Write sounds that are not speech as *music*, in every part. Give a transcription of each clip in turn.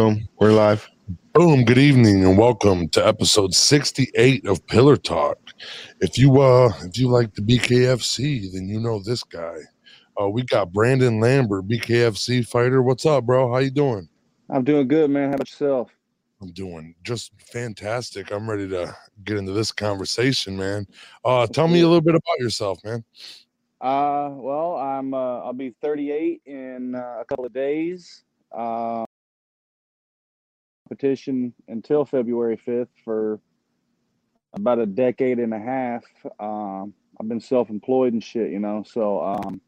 Boom. We're live. Boom. Good evening and welcome to episode 68 of Pillar Talk. If you uh if you like the BKFC, then you know this guy. Uh we got Brandon Lambert, BKFC fighter. What's up, bro? How you doing? I'm doing good, man. How about yourself? I'm doing just fantastic. I'm ready to get into this conversation, man. Uh tell me a little bit about yourself, man. Uh, well, I'm uh, I'll be 38 in uh, a couple of days. Uh, petition until February 5th for about a decade and a half. Um, I've been self-employed and shit, you know. So um,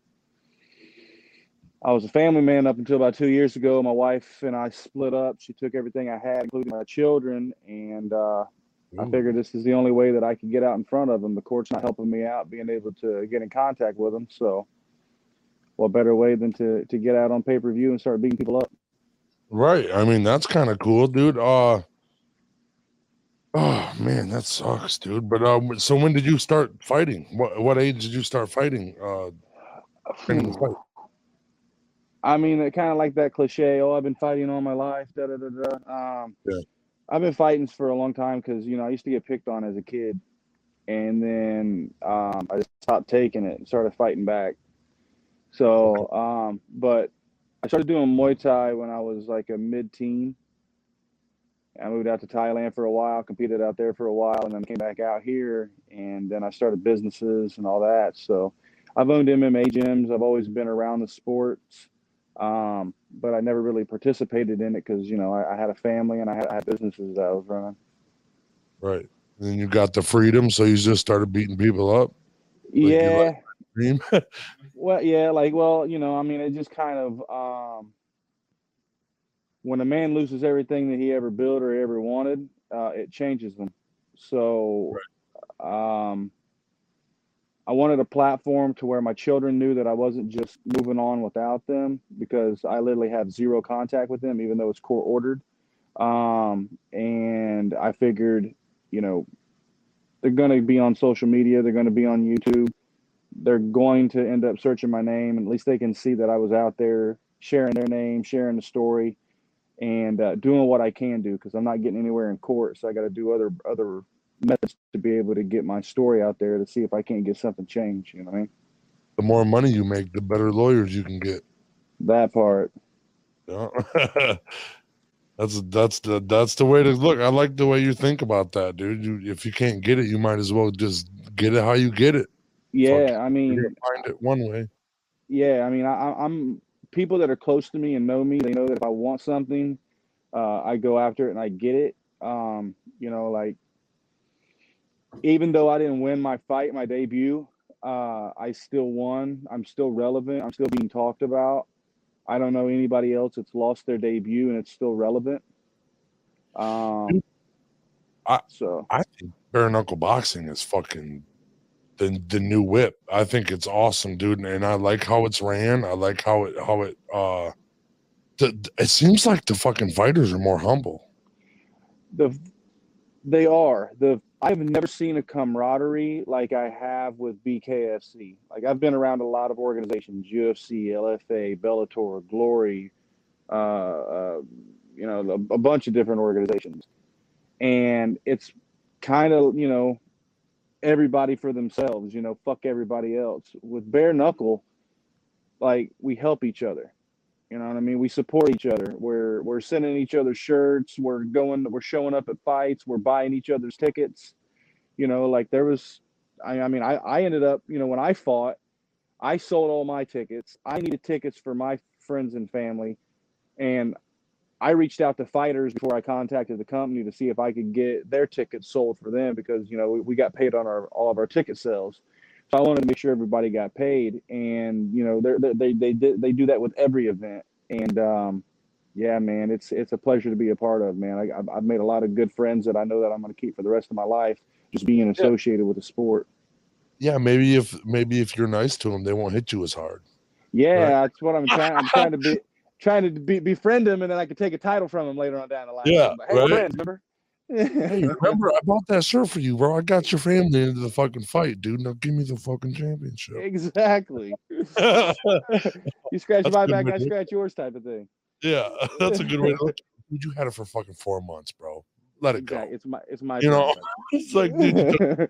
I was a family man up until about two years ago. My wife and I split up. She took everything I had, including my children, and uh, I figured this is the only way that I could get out in front of them. The court's not helping me out, being able to get in contact with them. So, what better way than to to get out on pay per view and start beating people up? Right. I mean, that's kind of cool, dude. Uh Oh man, that sucks, dude. But um, so when did you start fighting? What what age did you start fighting? Uh, fight? I mean, kind of like that cliche. Oh, I've been fighting all my life. Da da da da. Um, Yeah. I've been fighting for a long time because you know I used to get picked on as a kid, and then um, I just stopped taking it and started fighting back. So, um, but I started doing Muay Thai when I was like a mid-teen. I moved out to Thailand for a while, competed out there for a while, and then came back out here, and then I started businesses and all that. So, I've owned MMA gyms. I've always been around the sports, um, but I never really participated in it because you know I, I had a family and I had, I had businesses that I was running. Right. And then you got the freedom, so you just started beating people up. you yeah. like- Dream. *laughs* Well, yeah, like, well, you know, I mean, it just kind of, um, when a man loses everything that he ever built or ever wanted, uh, it changes them. So, um, I wanted a platform to where my children knew that I wasn't just moving on without them because I literally have zero contact with them, even though it's court ordered. Um, and I figured, you know, they're going to be on social media, they're going to be on YouTube they're going to end up searching my name and at least they can see that I was out there sharing their name, sharing the story, and uh, doing what I can do because I'm not getting anywhere in court. So I got to do other other methods to be able to get my story out there to see if I can't get something changed. You know what I mean? the more money you make, the better lawyers you can get. That part. Yeah. *laughs* that's that's the that's the way to look. I like the way you think about that, dude. You if you can't get it, you might as well just get it how you get it. Yeah, I mean, find it one way. yeah, I mean, I, I'm people that are close to me and know me. They know that if I want something, uh, I go after it and I get it. Um, you know, like even though I didn't win my fight, my debut, uh, I still won. I'm still relevant. I'm still being talked about. I don't know anybody else that's lost their debut and it's still relevant. Um, I- so I think bare knuckle boxing is fucking the new whip. I think it's awesome, dude, and I like how it's ran. I like how it how it uh. The, it seems like the fucking fighters are more humble. the they are the I've never seen a camaraderie like I have with BKFC. Like I've been around a lot of organizations, UFC, LFA, Bellator, Glory, uh, uh, you know, a, a bunch of different organizations, and it's kind of you know everybody for themselves. You know, fuck everybody else. With bare knuckle, like we help each other. You know what I mean? We support each other. We're we're sending each other shirts. We're going. We're showing up at fights. We're buying each other's tickets. You know, like there was. I, I mean, I I ended up. You know, when I fought, I sold all my tickets. I needed tickets for my friends and family, and I reached out to fighters before I contacted the company to see if I could get their tickets sold for them because you know we, we got paid on our all of our ticket sales. So I wanted to make sure everybody got paid, and you know they're, they're, they they did they do that with every event, and um, yeah, man, it's it's a pleasure to be a part of, man. I, I've, I've made a lot of good friends that I know that I'm going to keep for the rest of my life, just being associated with the sport. Yeah, maybe if maybe if you're nice to them, they won't hit you as hard. Yeah, Right. that's what I'm trying. I'm trying to be *laughs* trying to be, befriend him, and then I could take a title from him later on down the line. Yeah, But, hey, right. friends, remember? *laughs* Hey, remember I bought that shirt for you, bro. I got your family into the fucking fight, dude. Now give me the fucking championship. exactly. *laughs* You scratch That's my back, I scratch yours, type of thing. Yeah, *laughs* that's a good way to look. dude, you had it for fucking four months, bro. Let it go. It's my it's my You know. It's like, dude, you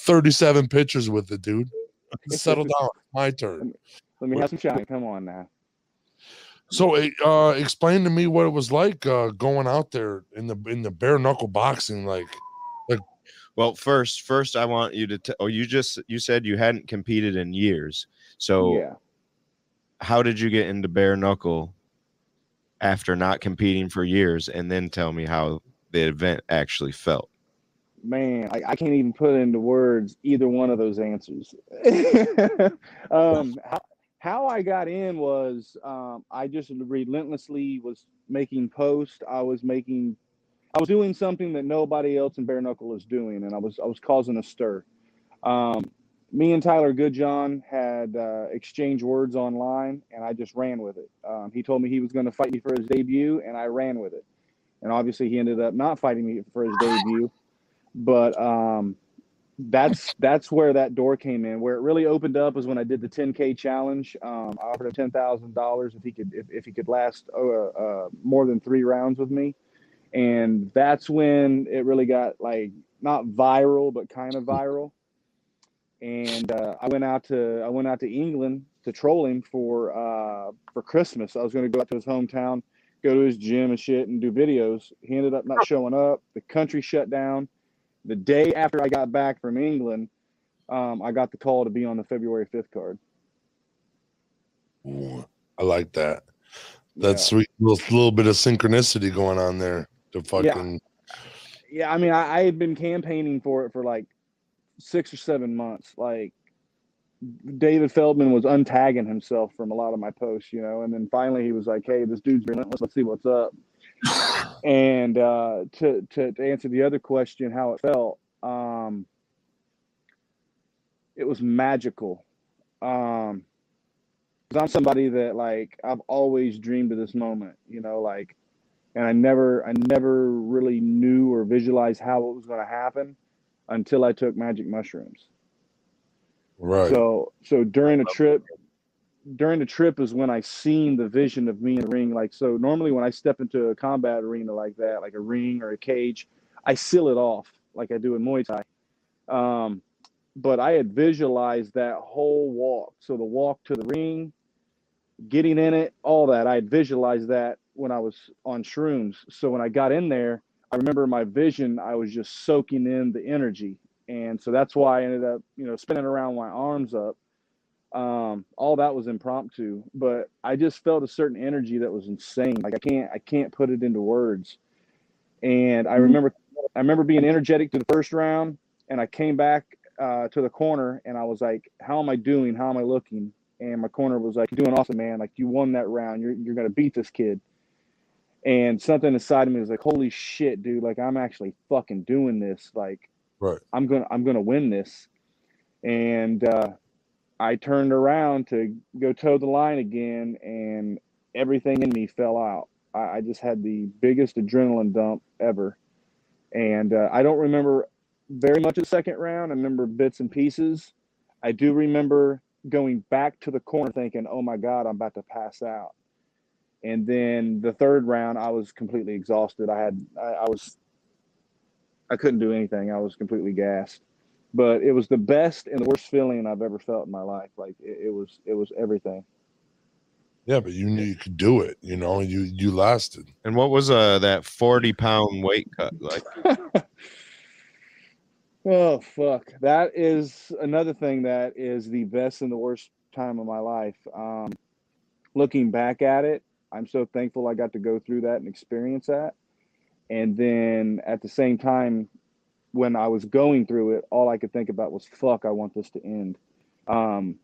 37 pictures with it, dude. Settle down. My turn. Let me have some shine. Come on now. So, uh, explain to me what it was like uh, going out there in the in the bare knuckle boxing. Like, like. Well, first, first, I want you to. T- oh, you just you said you hadn't competed in years. So, yeah. how did you get into bare knuckle after not competing for years? And then tell me how the event actually felt. man, I, I can't even put into words either one of those answers. *laughs* um, how, how I got in was um, I just relentlessly was making posts. I was making, I was doing something that nobody else in bare knuckle is doing, and I was I was causing a stir. Um, me and Tyler Goodjohn had uh, exchanged words online, and I just ran with it. Um, he told me he was going to fight me for his debut, and I ran with it. And obviously, he ended up not fighting me for his debut but um that's that's where that door came in. Where it really opened up was when i did the 10k challenge. Um i offered him $10000 if he could if, if he could last uh, uh more than three rounds with me. And that's when it really got like not viral but kind of viral. And uh, i went out to i went out to england to troll him for uh for christmas. I was going to go out to his hometown go to his gym and shit and do videos. He ended up not showing up. The country shut down the day after I got back from England, um, I got the call to be on the February 5th card. ooh, I like that. That's yeah. sweet. Little, little bit of synchronicity going on there. To fucking Yeah, I mean, I, I had been campaigning for it for like six or seven months. Like, David Feldman was untagging himself from a lot of my posts, you know, and then finally he was like, "Hey, this dude's relentless. Let's see what's up." And uh, to, to to answer the other question, how it felt, um, it was magical. Um, 'cause I'm somebody that like I've always dreamed of this moment, you know, like, and I never I never really knew or visualized how it was going to happen until I took magic mushrooms. right. So so during a trip, during the trip is when I seen the vision of me in the ring. Like so, normally when I step into a combat arena like that, like a ring or a cage, I seal it off like I do in Muay Thai. Um, but I had visualized that whole walk. So the walk to the ring, getting in it, all that. I had visualized that when I was on shrooms. So when I got in there, I remember my vision. I was just soaking in the energy, and so that's why I ended up, you know, spinning around my arms up um all that was impromptu but i just felt a certain energy that was insane. Like i can't i can't put it into words. And i remember i remember being energetic to the first round and i came back uh, to the corner and i was like how am i doing? How am i looking? And my corner was like you're doing awesome man. Like you won that round. You're, you're gonna beat this kid. And something inside of me was like holy shit dude. Like i'm actually fucking doing this. Like Right. i'm gonna i'm gonna win this. And uh I turned around to go toe the line again, and everything in me fell out. I, I just had the biggest adrenaline dump ever, and uh, I don't remember very much of the second round. I remember bits and pieces. I do remember going back to the corner, thinking, "Oh my God, I'm about to pass out." And then the third round, I was completely exhausted. I had, I, I was, I couldn't do anything. I was completely gassed but it was the best and the worst feeling I've ever felt in my life. Like it, it was, it was everything. Yeah, but you knew you could do it. You know, you you lasted. And what was uh that forty pound weight cut like? *laughs* Oh fuck! That is another thing that is the best and the worst time of my life. Um, looking back at it, I'm so thankful I got to go through that and experience that. And then at the same time, when I was going through it, all I could think about was "fuck, I want this to end." Um,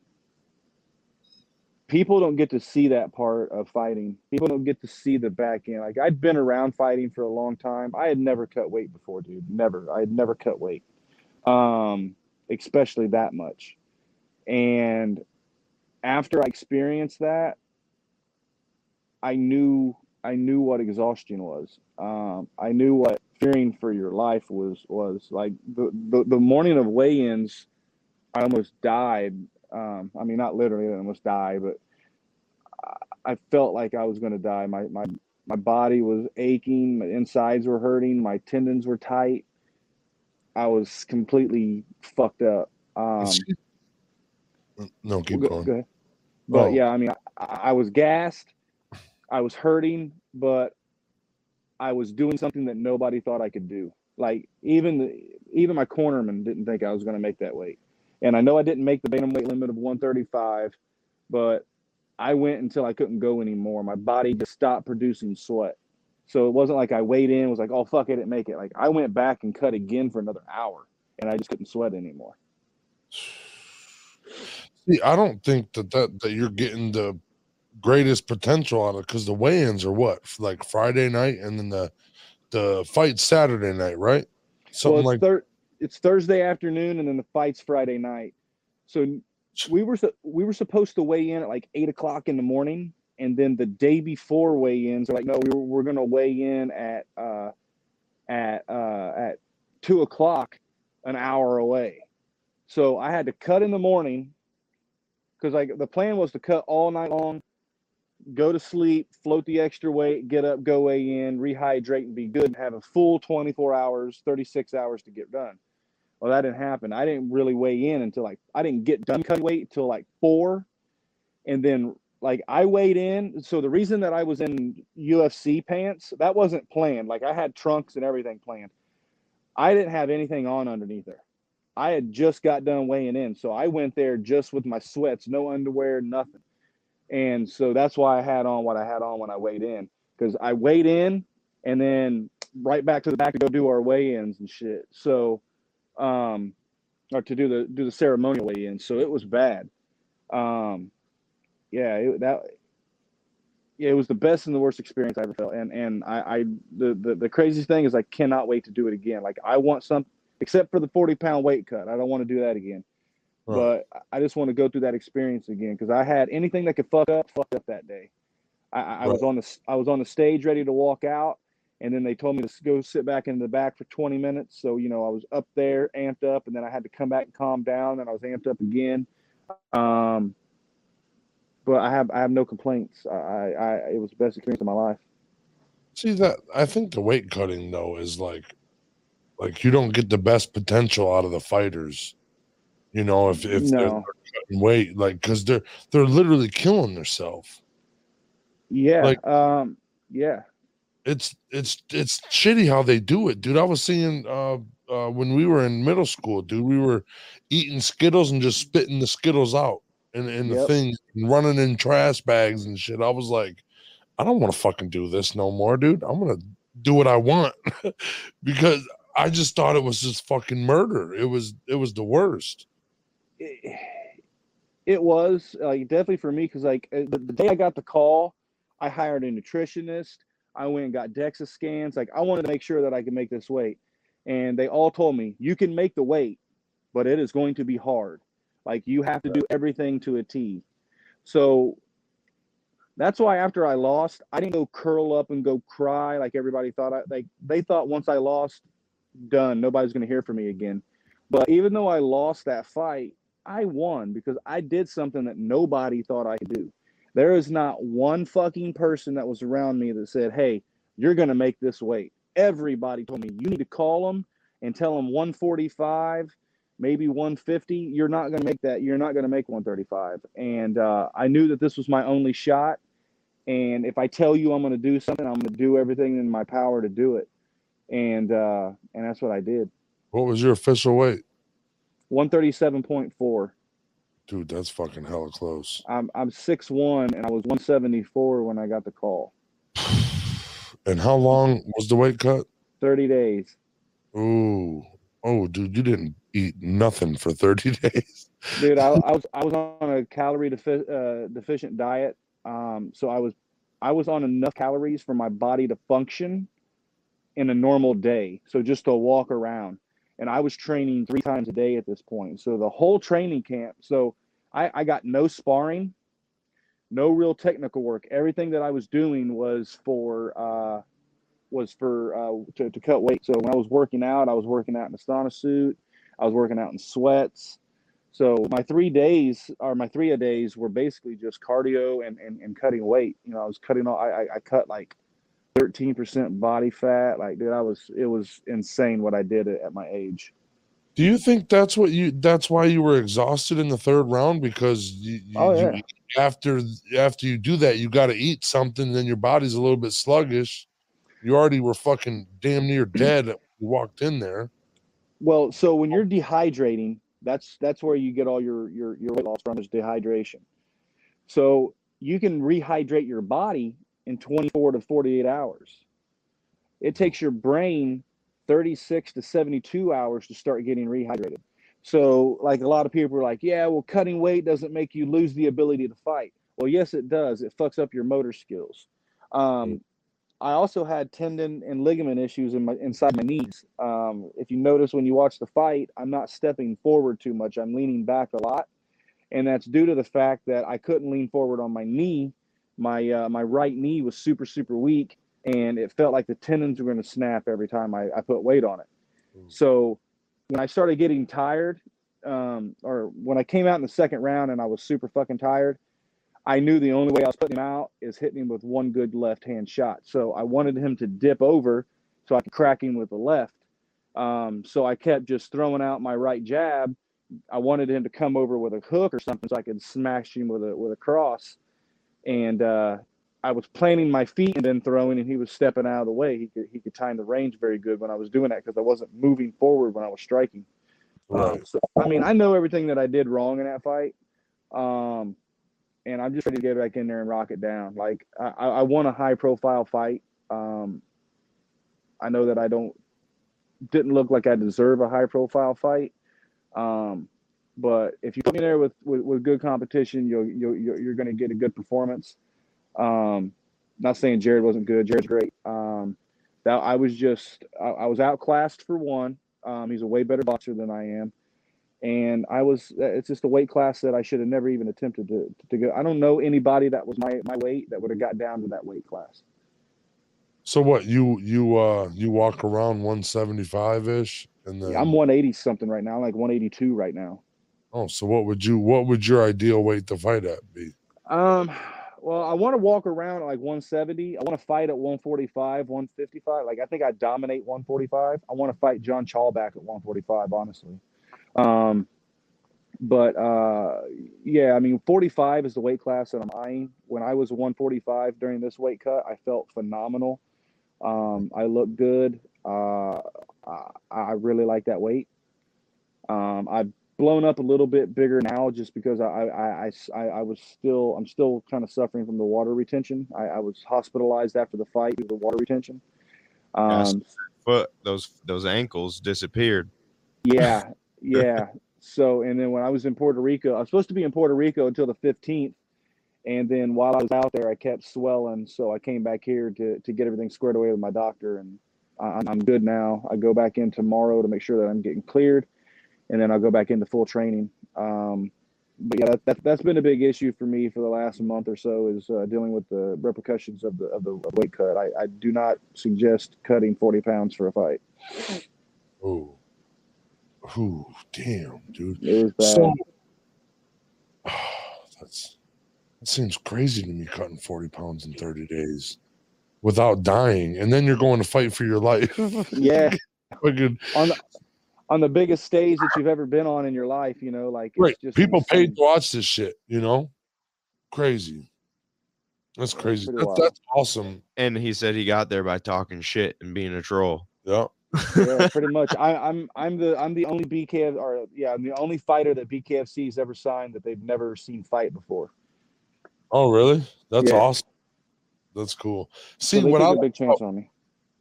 people don't get to see that part of fighting. People don't get to see the back end. Like I'd been around fighting for a long time. I had never cut weight before, dude. Never. I had never cut weight, um, especially that much. And after I experienced that, I knew I knew what exhaustion was. Um, I knew what fearing for your life was was like. The the, the morning of weigh-ins, I almost died. Um, I mean, not literally, I almost died, but I- I felt like I was going to die. My my My body was aching. My insides were hurting. My tendons were tight. I was completely fucked up. Um, no, keep go, going. go. But Oh. yeah, I mean, I, I was gassed. I was hurting, but I was doing something that nobody thought I could do. Like even the, even my cornerman didn't think I was going to make that weight. And I know I didn't make the bantamweight limit of 135, but I went until I couldn't go anymore. My body just stopped producing sweat. So it wasn't like I weighed in, was like, oh fuck, I didn't make it. Like I went back and cut again for another hour, and I just couldn't sweat anymore. *sighs* See, I don't think that that, that you're getting the greatest potential on it because the weigh-ins are what like Friday night and then the the fight Saturday night, right? Something well, like it's, thir- it's Thursday afternoon, and then the fight's Friday night. So we were su- we were supposed to weigh in at like eight o'clock in the morning, and then the day before weigh-ins, they're like, no, we were, we're going to weigh in at uh, at uh, at two o'clock, an hour away. So I had to cut in the morning because like the plan was to cut all night long, go to sleep, float the extra weight, get up, go weigh in, rehydrate, and be good, and have a full 24 hours, 36 hours to get done. Well, that didn't happen. I didn't really weigh in until like I didn't get done cutting weight until like four, and then like I weighed in. So the reason that I was in UFC pants that wasn't planned. Like I had trunks and everything planned. I didn't have anything on underneath there. I had just got done weighing in, so I went there just with my sweats, no underwear, nothing. And so that's why I had on what I had on when I weighed in because I weighed in and then right back to the back to go do our weigh-ins and shit. So, um, or to do the do the ceremonial weigh-in. So it was bad. Um, yeah, it, that yeah, it was the best and the worst experience I ever felt. And and I, I the, the the craziest thing is I cannot wait to do it again. Like I want some, except for the forty pound weight cut. I don't want to do that again. But I just want to go through that experience again because I had anything that could fuck up, fucked up that day. I, I was on the I was on the stage ready to walk out, and then they told me to go sit back in the back for 20 minutes. So you know I was up there, amped up, and then I had to come back and calm down, and I was amped up again. Um, but I have I have no complaints. I, I, I it was the best experience of my life. see that I think the weight cutting though is like like you don't get the best potential out of the fighters. You know, if if they're, No. they're cutting weight, like because they're they're literally killing themselves. Yeah. Like- um. Yeah. it's it's it's shitty how they do it, dude. I was seeing uh uh when we were in middle school, dude, we were eating Skittles and just spitting the Skittles out and in the Yep. thing and running in trash bags and shit. I was like, I don't want to fucking do this no more, dude. I'm gonna do what I want *laughs* because I just thought it was just fucking murder. It was it was the worst. It, was like definitely for me because like uh, the, the day I got the call, I hired a nutritionist. I went and got DEXA scans. Like I wanted to make sure that I could make this weight, and they all told me you can make the weight, but it is going to be hard. Like you have to do everything to a T. So that's why after I lost, I didn't go curl up and go cry like everybody thought. I like they thought once I lost, done. Nobody's going to hear from me again. But even though I lost that fight, I won because I did something that nobody thought I could do. There is not one fucking person that was around me that said, "Hey, you're going to make this weight." Everybody told me, "You need to call them and tell them 145, maybe 150. You're not going to make that. You're not going to make 135." And uh, I knew that this was my only shot. And if I tell you I'm going to do something, I'm going to do everything in my power to do it. And uh, and that's what I did. What was your official weight? 137.4. Dude, that's fucking hella close. I'm I'm six one and I was 174 when I got the call. *sighs* And how long was the weight cut? 30 days. Ooh. Oh, dude, you didn't eat nothing for 30 *laughs* days. Dude, I, *laughs* I was I was on a calorie defi- uh, deficient diet. Um, so I was I was on enough calories for my body to function in a normal day. So just to walk around. And I was training three times a day at this point. So the whole training camp. So I, I got no sparring, no real technical work. Everything that I was doing was for uh, was for uh, to, to cut weight. So when I was working out, I was working out in a sauna suit. I was working out in sweats. So my three days or my three a days were basically just cardio and, and, and cutting weight. You know, I was cutting all I, I, I cut like 13% body fat. Like, dude, I was, it was insane what I did at, my age. Do you think that's what you? That's why you were exhausted in the third round because you, you, Oh, you- after after you do that, you got to eat something. Then your body's a little bit sluggish. You already were fucking damn near *clears throat* dead. You walked in there. Well, so when you're dehydrating, that's that's where you get all your your your weight loss from is dehydration. So you can rehydrate your body in 24 to 48 hours. It takes your brain 36 to 72 hours to start getting rehydrated. So like a lot of people are like, yeah, well cutting weight doesn't make you lose the ability to fight. Well, yes it does. It fucks up your motor skills. Um, I also had tendon and ligament issues in my inside my knees. Um, if you notice when you watch the fight, I'm not stepping forward too much. I'm leaning back a lot, and that's due to the fact that I couldn't lean forward on my knee. My uh, my right knee was super super weak, and it felt like the tendons were going to snap every time I, I put weight on it. Mm. So when I started getting tired, um, or when I came out in the second round and I was super fucking tired, I knew the only way I was putting him out is hitting him with one good left hand shot. So I wanted him to dip over so I could crack him with the left. Um, so I kept just throwing out my right jab. I wanted him to come over with a hook or something so I could smash him with a with a cross. And uh, I was planting my feet and then throwing, and he was stepping out of the way. He could he could time the range very good when I was doing that because I wasn't moving forward when I was striking. Um, so, I mean, I know everything that I did wrong in that fight. Um, and I'm just ready to get back in there and rock it down. Like I, I I want a high profile fight. Um, I know that I don't didn't look like I deserve a high profile fight. Um, but if you come in there with, with, with good competition, you'll, you'll, you're, you're going to get a good performance. Um, not saying Jared wasn't good. Jared's great. Um, that I was just, I, I was outclassed for one. Um, he's a way better boxer than I am. And I was, it's just a weight class that I should have never even attempted to, to go. I don't know anybody that was my, my weight that would have got down to that weight class. So what you you uh you walk around 175 ish and then Yeah, I'm 180 something right now, like 182 right now. Oh so what would you what would your ideal weight to fight at be? Um, well, I want to walk around like 170. I want to fight at 145, 155. Like I think I dominate 145. I want to fight John Chalback at 145, honestly. Um, but uh, yeah, I mean, 45 is the weight class that I'm eyeing. When I was 145 during this weight cut, I felt phenomenal. Um, I look good. Uh, I, I really like that weight. Um, I've blown up a little bit bigger now just because I, I, I, I, I was still, I'm still kind of suffering from the water retention. I, I was hospitalized after the fight with the water retention. Um, Foot, those those ankles disappeared. yeah, *laughs* yeah. So, and then when I was in Puerto Rico, I was supposed to be in Puerto Rico until the 15th. And then while I was out there, I kept swelling. So I came back here to, to get everything squared away with my doctor. And I, I'm good now. I go back in tomorrow to make sure that I'm getting cleared. And then I'll go back into full training. Um, but yeah, that, that, that's been a big issue for me for the last month or so is uh, dealing with the repercussions of the, of the weight cut. I, I do not suggest cutting 40 pounds for a fight. Oh. Ooh, damn, dude. It was bad. So *sighs* that's that seems crazy to me cutting 40 pounds in 30 days without dying. And then you're going to fight for your life. yeah. *laughs* Fucking- on the on the biggest stage that you've ever been on in your life, you know, like it's right. just People insane. paid to watch this shit, you know? Crazy. That's crazy. pretty That's, that's awesome. And he said he got there by talking shit and being a troll. Yeah. yeah, *laughs* pretty much. I, I'm I'm the I'm the only BKF or yeah, I'm the only fighter that BKFC has ever signed that they've never seen fight before. Oh, really? That's Yeah. awesome. That's cool. See, they what take I a big chance on me.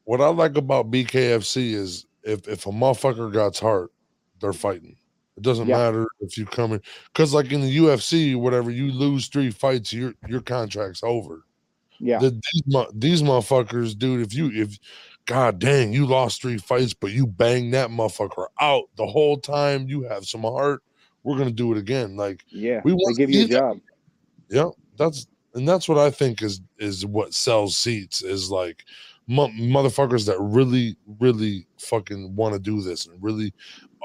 what I like about BKFC is if if a motherfucker got hurt, they're mm-hmm. fighting. It doesn't Yeah. matter if you come in because like in the UFC, whatever you lose three fights, your your contract's over. Yeah. The, these, these motherfuckers, dude. If you if God dang, you lost three fights, but you bang that motherfucker out the whole time. You have some heart. We're gonna do it again. Like yeah. we want give you a job. yeah, that's and that's what I think is is what sells seats is like mo- motherfuckers that really really fucking want to do this and really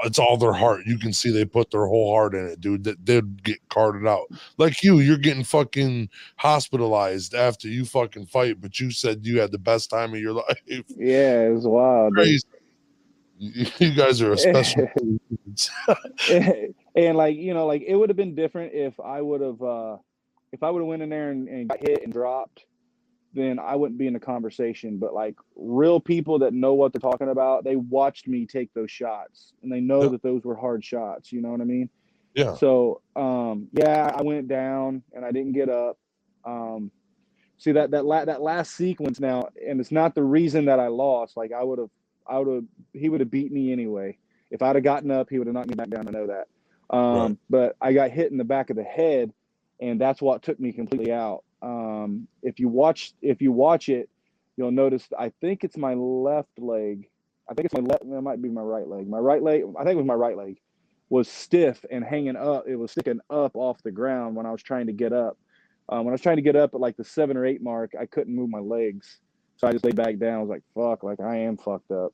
it's all their heart. You can see they put their whole heart in it, dude. That they'd get carted out. Like you, you're getting fucking hospitalized after you fucking fight, but you said you had the best time of your *laughs* life. Yeah, it was wild. Crazy. You you guys are a special. *laughs* *laughs* and like you know, like it would have been different if I would have uh if I would have went in there and, and got hit and dropped, then I wouldn't be in the conversation. But like real people that know what they're talking about, they watched me take those shots and they know Yeah. that those were hard shots. You know what I mean? yeah. So um yeah, I went down and I didn't get up. Um see that that la- that last sequence now, and it's not the reason that I lost. Like I would have I would have he would have beat me anyway. If I'd have gotten up, he would have knocked me back down. I know that. Um Right. but I got hit in the back of the head and that's what took me completely out. Um if you watch if you watch it, you'll notice I think it's my left leg. I think it's my left it might be my right leg. My right leg, I think it was my right leg was stiff and hanging up. It was sticking up off the ground when I was trying to get up. Um, when I was trying to get up at like the seven or eight mark, I couldn't move my legs, so I just laid back down. I was like, "Fuck!" Like I am fucked up.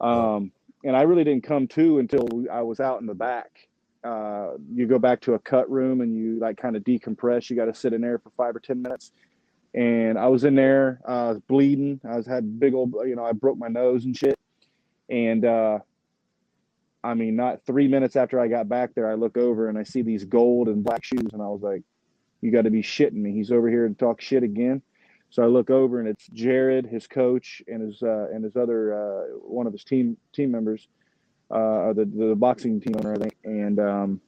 Um, and I really didn't come to until I was out in the back. Uh, you go back to a cut room and you like kind of decompress. You got to sit in there for five or ten minutes. And I was in there, uh, I was bleeding. I was had big old, you know, I broke my nose and shit. And uh, I mean, not three minutes after I got back there, I look over and I see these gold and black shoes, and I was like, "You got to be shitting me!" He's over here to talk shit again. So I look over and it's Jared, his coach, and his uh, and his other uh, one of his team team members, uh, the the boxing team owner, I think, and um,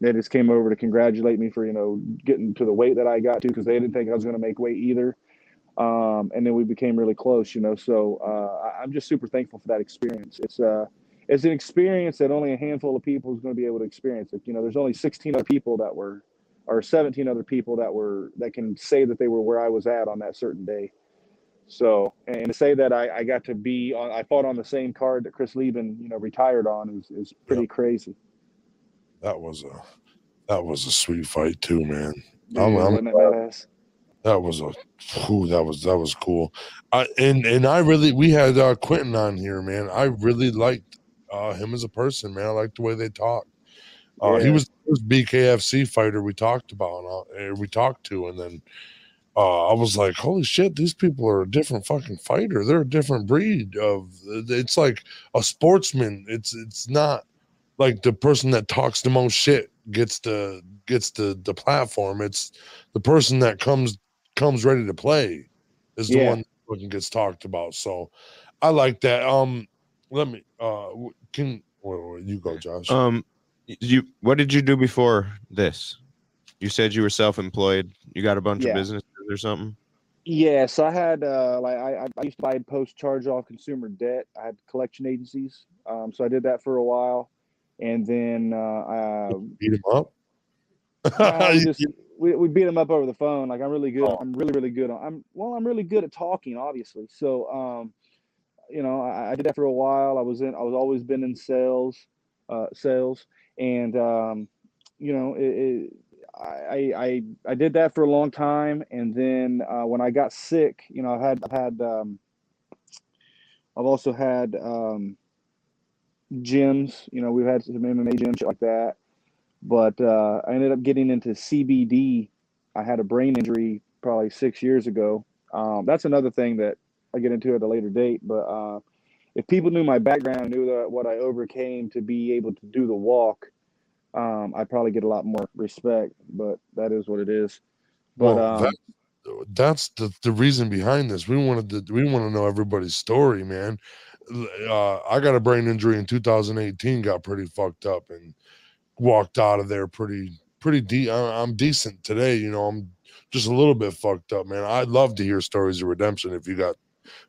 they just came over to congratulate me for you know getting to the weight that I got to because they didn't think I was going to make weight either. Um, and then we became really close, you know. So uh, I'm just super thankful for that experience. It's uh, it's an experience that only a handful of people is going to be able to experience it. You know, there's only 16 other people that were, or 17 other people that were that can say that they were where I was at on that certain day. So, and to say that I, I got to be on, I fought on the same card that Chris Leben, you know, retired on is, is pretty crazy. That was a that was a sweet fight too, man. Dude, I'm- I'm badass? That was a whew, that was that was cool. I and and I really we had uh Quentin on here, man. I really liked uh him as a person, man. I liked the way they talk. Uh, He Yeah. was the first BKFC fighter we talked about, uh, we talked to, and then uh, I was like, "Holy shit, these people are a different fucking fighter. They're a different breed of. It's like a sportsman. It's it's not like the person that talks the most shit gets the gets the the platform. It's the person that comes comes ready to play is the Yeah. one that fucking gets talked about. So I like that. Um, let me uh can well, well, you go, Josh. Um, you what did you do before this? You said you were self-employed. You got a bunch Yeah. of businesses or something. Yes, I had uh, like I, I- I used to buy post charge off consumer debt. I had collection agencies, um, so I did that for a while, and then uh, I, Beat them up. we, *laughs* just, we we beat them up over the phone. Like I'm really good. Oh. I'm really really good on. I'm well. I'm really good at talking, obviously. So um, you know, I, I did that for a while. I was in. I was always been in sales, uh, sales, and um, you know, it, it, I, I I did that for a long time, and then uh, when I got sick, you know, I've had I've had um, I've also had um, gyms. You know, we've had some MMA gyms like that, but uh, I ended up getting into CBD. I had a brain injury probably six years ago. Um, that's another thing that I get into at a later date. But uh, if people knew my background, knew that what I overcame to be able to do the walk, um, I'd probably get a lot more respect. But that is what it is. But Well, um, that- that's the, the reason behind this. We wanted to we want to know everybody's story, man. Uh, I got a brain injury in 2018, got pretty fucked up, and walked out of there pretty pretty deep. I'm decent today, you know. I'm just a little bit fucked up, man. I'd love to hear stories of redemption if you got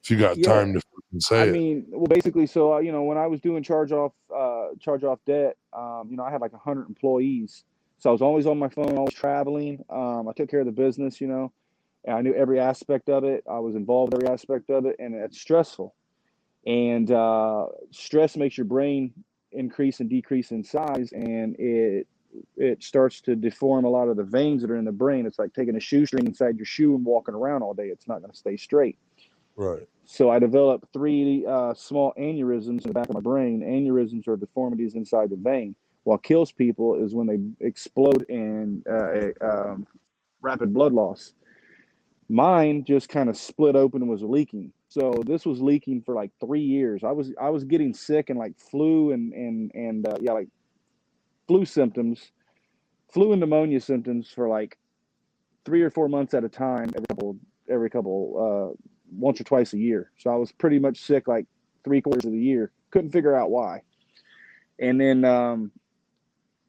if you got Yeah, time to say I it. mean, well, basically, so uh, you know, when I was doing charge off, uh, charge off debt, um, you know, I had like hundred employees, so I was always on my phone, always traveling. Um, I took care of the business, you know, and I knew every aspect of it. I was involved in every aspect of it, and it's stressful. And uh, stress makes your brain increase and decrease in size, and it it starts to deform a lot of the veins that are in the brain. It's like taking a shoestring inside your shoe and walking around all day. It's not going to stay straight. Right. So I developed three uh, small aneurysms in the back of my brain. Aneurysms are deformities inside the vein. What kills people is when they explode in uh, a, um, rapid blood loss. Mine just kind of split open and was leaking. So this was leaking for like three years. I was I was getting sick and like flu and and and uh, yeah like flu symptoms, flu and pneumonia symptoms for like three or four months at a time every couple every couple uh, once or twice a year. So I was pretty much sick like three quarters of the year. Couldn't figure out why. And then um,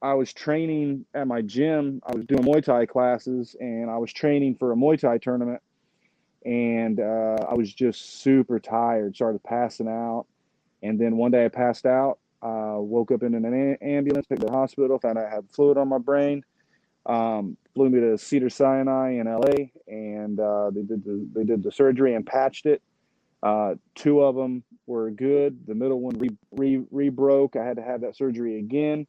I was training at my gym. I was doing Muay Thai classes and I was training for a Muay Thai tournament. And uh, I was just super tired, started passing out. And then one day I passed out, uh, woke up in an ambulance, picked the hospital, found I had fluid on my brain. Um, flew me to Cedar Sinai in LA, and uh, they did the they did the surgery and patched it. Uh, two of them were good. The middle one re, re, re broke. I had to have that surgery again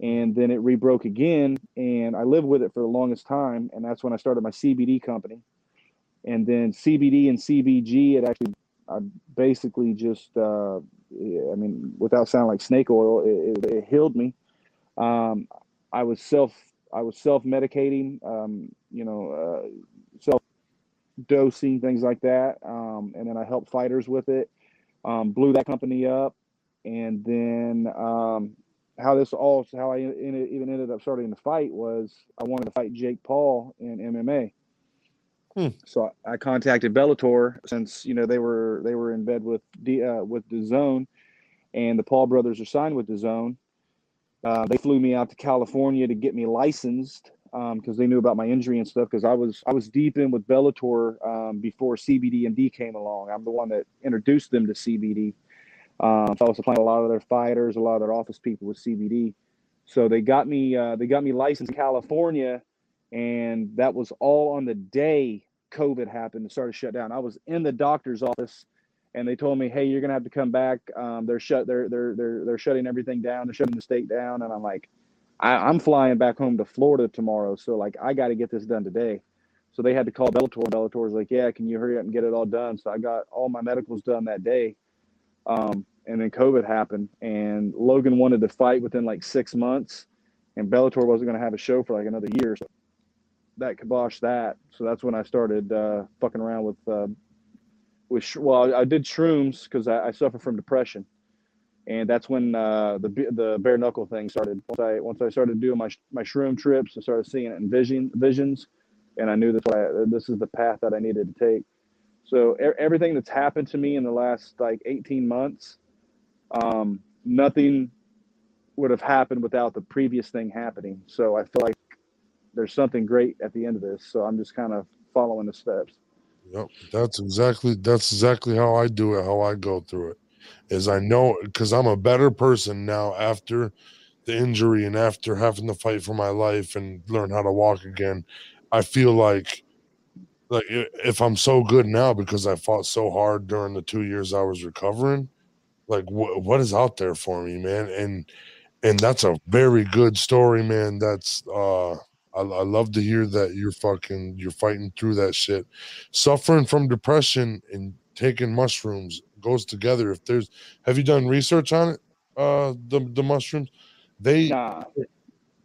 and then it rebroke again and i lived with it for the longest time and that's when i started my cbd company and then cbd and cbg it actually I basically just uh, i mean without sounding like snake oil it, it, it healed me um, i was self i was self-medicating um, you know uh, self dosing things like that um, and then i helped fighters with it um, blew that company up and then um, how this all how I even ended up starting the fight was I wanted to fight Jake Paul in MMA. Hmm. So I contacted Bellator since you know they were they were in bed with the uh, with DAZN, and the Paul brothers are signed with DAZN. Uh, they flew me out to California to get me licensed because um, they knew about my injury and stuff. Because I was I was deep in with Bellator um, before CBD and D came along. I'm the one that introduced them to CBD. Um, so I was supplying a lot of their fighters, a lot of their office people with CBD. So they got me uh, they got me licensed in California, and that was all on the day COVID happened and started shut down. I was in the doctor's office, and they told me, "Hey, you're gonna have to come back. Um, they're shut. They're they're they're they're shutting everything down. They're shutting the state down." And I'm like, I, am flying back home to Florida tomorrow, so like I got to get this done today. So they had to call Bellator. Bellator was like, "Yeah, can you hurry up and get it all done?" So I got all my medicals done that day um, and then COVID happened, and Logan wanted to fight within like six months, and Bellator wasn't to have a show for like another year. So that kiboshed that. So that's when I started uh, fucking around with uh, with well, I did shrooms because I, I, suffer from depression, and that's when uh, the the bare knuckle thing started. Once I once I started doing my my shroom trips, I started seeing it in vision visions, and I knew this this is the path that I needed to take. So er- everything that's happened to me in the last like 18 months, um, nothing would have happened without the previous thing happening. So I feel like there's something great at the end of this. So I'm just kind of following the steps. Yep, that's exactly that's exactly how I do it. How I go through it is I know because I'm a better person now after the injury and after having to fight for my life and learn how to walk again. I feel like like if I'm so good now because I fought so hard during the two years I was recovering, like wh- what is out there for me, man? And and that's a very good story, man. That's uh I, I love to hear that you're fucking you're fighting through that shit. Suffering from depression and taking mushrooms goes together. If there's have you done research on it? Uh the the mushrooms? They nah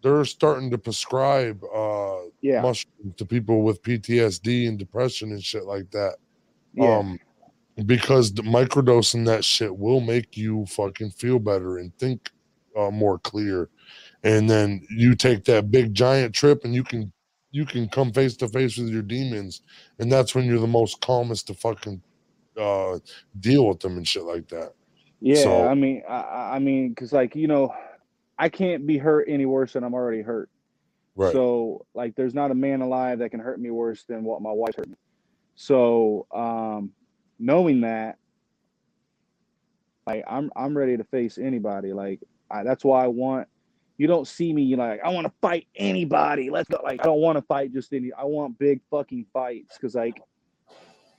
they're starting to prescribe uh yeah. mushrooms to people with PTSD and depression and shit like that. Yeah. Um because the microdosing that shit will make you fucking feel better and think uh, more clear. And then you take that big giant trip and you can you can come face to face with your demons and that's when you're the most calmest to fucking uh deal with them and shit like that. Yeah, so, I mean I, I mean cuz like you know I can't be hurt any worse than I'm already hurt. Right. So like there's not a man alive that can hurt me worse than what my wife hurt me. So um knowing that like I'm I'm ready to face anybody. Like I, that's why I want you don't see me like I want to fight anybody. Let's go. Like I don't want to fight just any. I want big fucking fights because like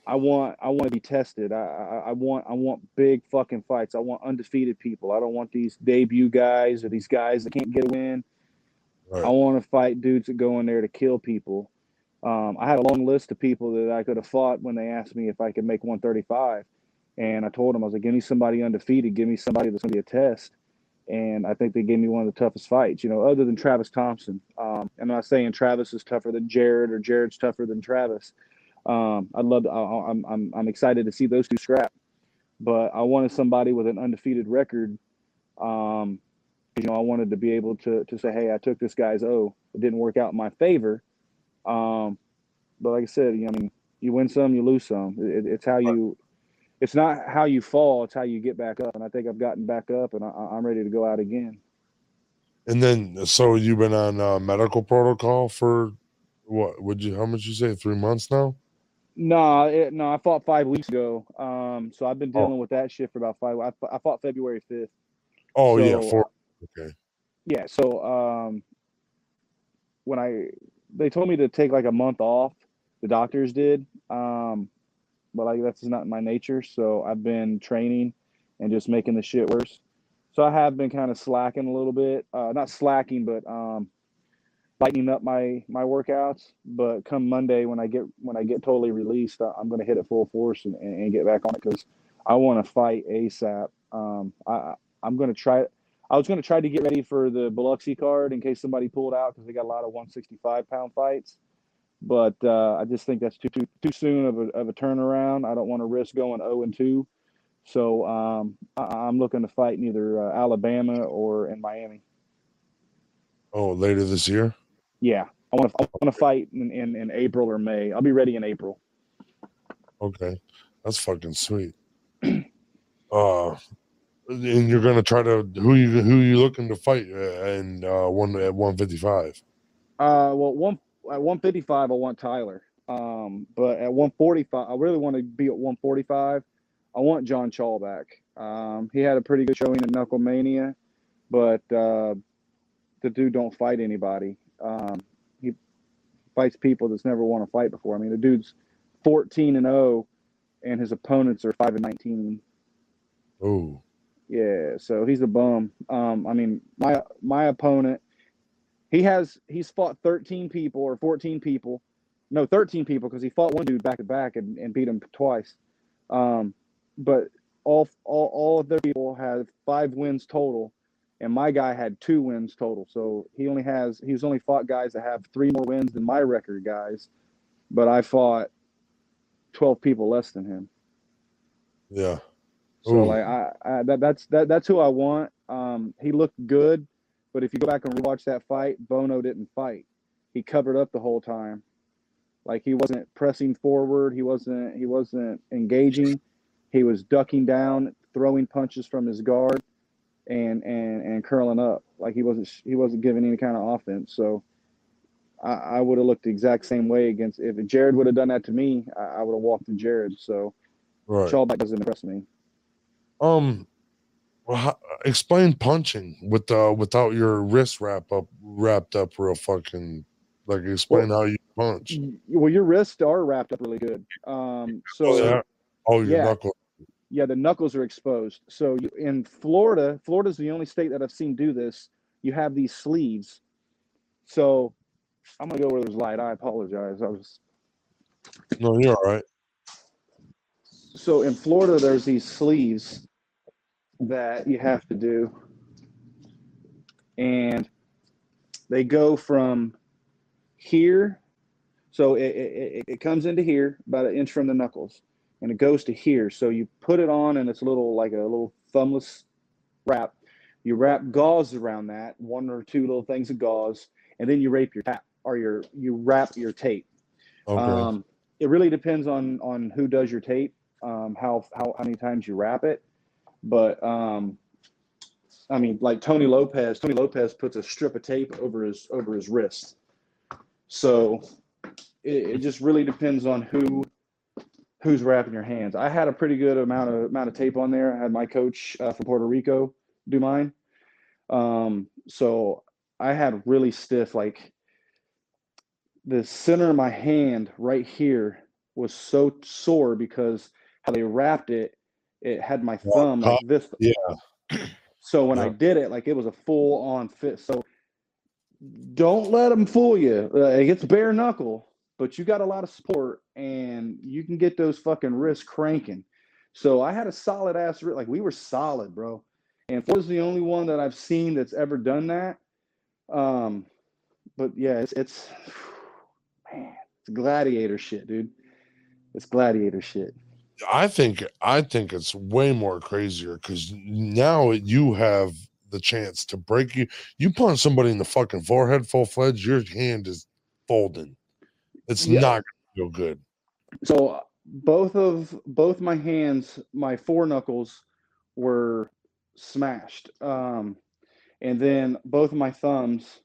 I want I want to be tested. I, I, I want I want big fucking fights. I want undefeated people. I don't want these debut guys or these guys that can't get a win. Right. I want to fight dudes that go in there to kill people. Um, I had a long list of people that I could have fought when they asked me if I could make 135. And I told them, I was like, give me somebody undefeated, give me somebody that's going to be a test. And I think they gave me one of the toughest fights, you know, other than Travis Thompson. Um, I'm not saying Travis is tougher than Jared or Jared's tougher than Travis. Um, I'd love to, I, I'm, I'm, I'm excited to see those two scrap. But I wanted somebody with an undefeated record. Um, you know, I wanted to be able to, to say, hey, I took this guy's O. It didn't work out in my favor. Um, but like I said, you know, I mean, you win some, you lose some. It, it's how you, it's not how you fall, it's how you get back up. And I think I've gotten back up, and I, I'm ready to go out again. And then, so you've been on uh, medical protocol for what? Would you? How much you say? Three months now? No, it, no, I fought five weeks ago. Um, so I've been dealing oh. with that shit for about five. I, I fought February fifth. Oh so, yeah, four. Okay. Yeah. So um, when I they told me to take like a month off, the doctors did. Um, but like that's not my nature. So I've been training and just making the shit worse. So I have been kind of slacking a little bit. Uh, not slacking, but um, lightening up my my workouts. But come Monday when I get when I get totally released, I'm going to hit it full force and, and get back on it because I want to fight ASAP. Um, I I'm going to try. I was going to try to get ready for the Biloxi card in case somebody pulled out because they got a lot of 165 pound fights but uh, I just think that's too too too soon of a, of a turnaround. I don't want to risk going 0 and 2. So um, I, am looking to fight in either uh, Alabama or in Miami. Oh, later this year? Yeah, I want to I want to fight in, in, in April or May. I'll be ready in April. Okay, that's fucking sweet. *clears throat* uh, and you're gonna try to who you who you looking to fight uh, and uh, one at 155? Uh, well, one at 155, I want Tyler. Um, but at 145, I really want to be at 145. I want John Chalback. Um, he had a pretty good showing in Knuckle Mania, but uh, the dude don't fight anybody. Um, he fights people that's never won a fight before. I mean, the dude's 14 and 0, and his opponents are 5 and 19. Oh. Yeah, so he's a bum. Um, I mean, my my opponent he has he's fought 13 people or 14 people, no 13 people because he fought one dude back to back and, and beat him twice. Um, but all all all of their people have five wins total, and my guy had two wins total. So he only has he's only fought guys that have three more wins than my record guys, but I fought 12 people less than him. Yeah. So Ooh. like I, I that that's that that's who I want. Um, he looked good. But if you go back and rewatch that fight, Bono didn't fight. He covered up the whole time. Like he wasn't pressing forward. He wasn't he wasn't engaging. He was ducking down, throwing punches from his guard and and and curling up. Like he wasn't he wasn't giving any kind of offense. So I, I would have looked the exact same way against if Jared would have done that to me, I, I would have walked to Jared. So right. Chalback doesn't impress me. Um well, explain punching with uh without your wrist wrap up wrapped up real fucking like explain well, how you punch. Well, your wrists are wrapped up really good. Um, so oh, oh your yeah, knuckles. Yeah, the knuckles are exposed. So you, in Florida, Florida's the only state that I've seen do this. You have these sleeves. So I'm gonna go where there's light. I apologize. I was. No, you're all right. So in Florida, there's these sleeves that you have to do. And they go from here. So it, it, it comes into here about an inch from the knuckles and it goes to here. So you put it on and it's a little like a little thumbless wrap. You wrap gauze around that, one or two little things of gauze, and then you wrap your tap or your you wrap your tape. Okay. Um, it really depends on on who does your tape, um, how how how many times you wrap it. But um, I mean, like Tony Lopez, Tony Lopez puts a strip of tape over his over his wrist. So it, it just really depends on who who's wrapping your hands. I had a pretty good amount of amount of tape on there. I had my coach uh, from Puerto Rico do mine. Um, so I had really stiff, like the center of my hand right here was so sore because how they wrapped it it had my thumb like this. Yeah. *clears throat* So when yeah. I did it, like it was a full on fit. So don't let them fool you. Uh, it's bare knuckle, but you got a lot of support and you can get those fucking wrists cranking. So I had a solid ass wrist. Like we were solid, bro. And Ford's the only one that I've seen that's ever done that. Um, but yeah, it's it's *sighs* man, it's gladiator shit, dude. It's gladiator shit. I think I think it's way more crazier because now you have the chance to break you. You punch somebody in the fucking forehead full fledged, your hand is folding. It's Yeah. not gonna feel good. So both of both my hands, my four knuckles were smashed. Um, and then both of my thumbs,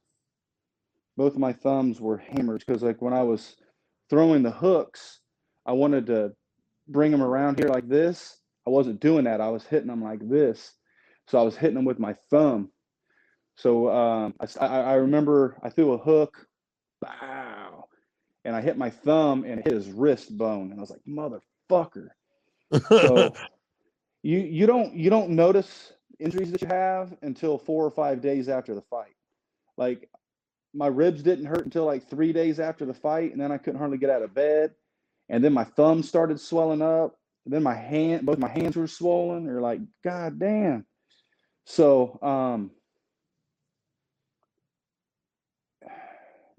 both of my thumbs were hammered because like when I was throwing the hooks, I wanted to bring them around here like this. I wasn't doing that. I was hitting them like this. So I was hitting them with my thumb. So um, I, I- remember I threw a hook, bow, and I hit my thumb and it hit his wrist bone. And I was like, motherfucker. So *laughs* you you don't you don't notice injuries that you have until four or five days after the fight. Like my ribs didn't hurt until like three days after the fight, and then I couldn't hardly get out of bed. And then my thumb started swelling up. Then my hand, both my hands were swollen. They're like, God damn. So um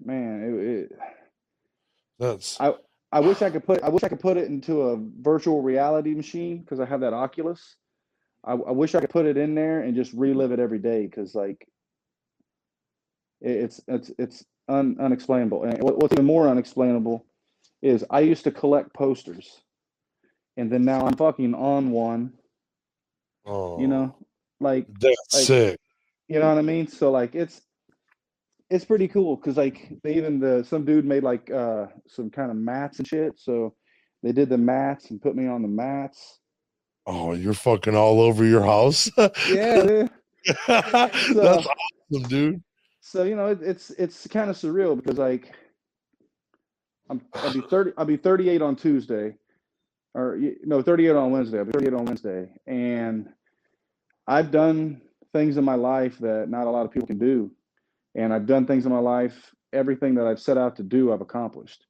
man, it, it That's I wish I could put I wish I could put it into a virtual reality machine because I have that Oculus. I, I wish I could put it in there and just relive it every day because like it, it's it's it's un, unexplainable. And what, what's even more unexplainable is I used to collect posters, and then now I'm fucking on one. oh You know, like that's like- sick. you know what I mean? So like it's it's pretty cool because like they even the some dude made like uh some kind of mats and shit. So they did the mats and put me on the mats. Oh, you're fucking all over your house. *laughs* Yeah, dude. *laughs* that's awesome, dude. so you know it, it's it's kind of surreal because like I'm I'll be thirty I'll be thirty eight on Tuesday, or no thirty eight on Wednesday. I'll be thirty eight on Wednesday, and I've done things in my life that not a lot of people can do, and I've done things in my life. Everything that I've set out to do, I've accomplished.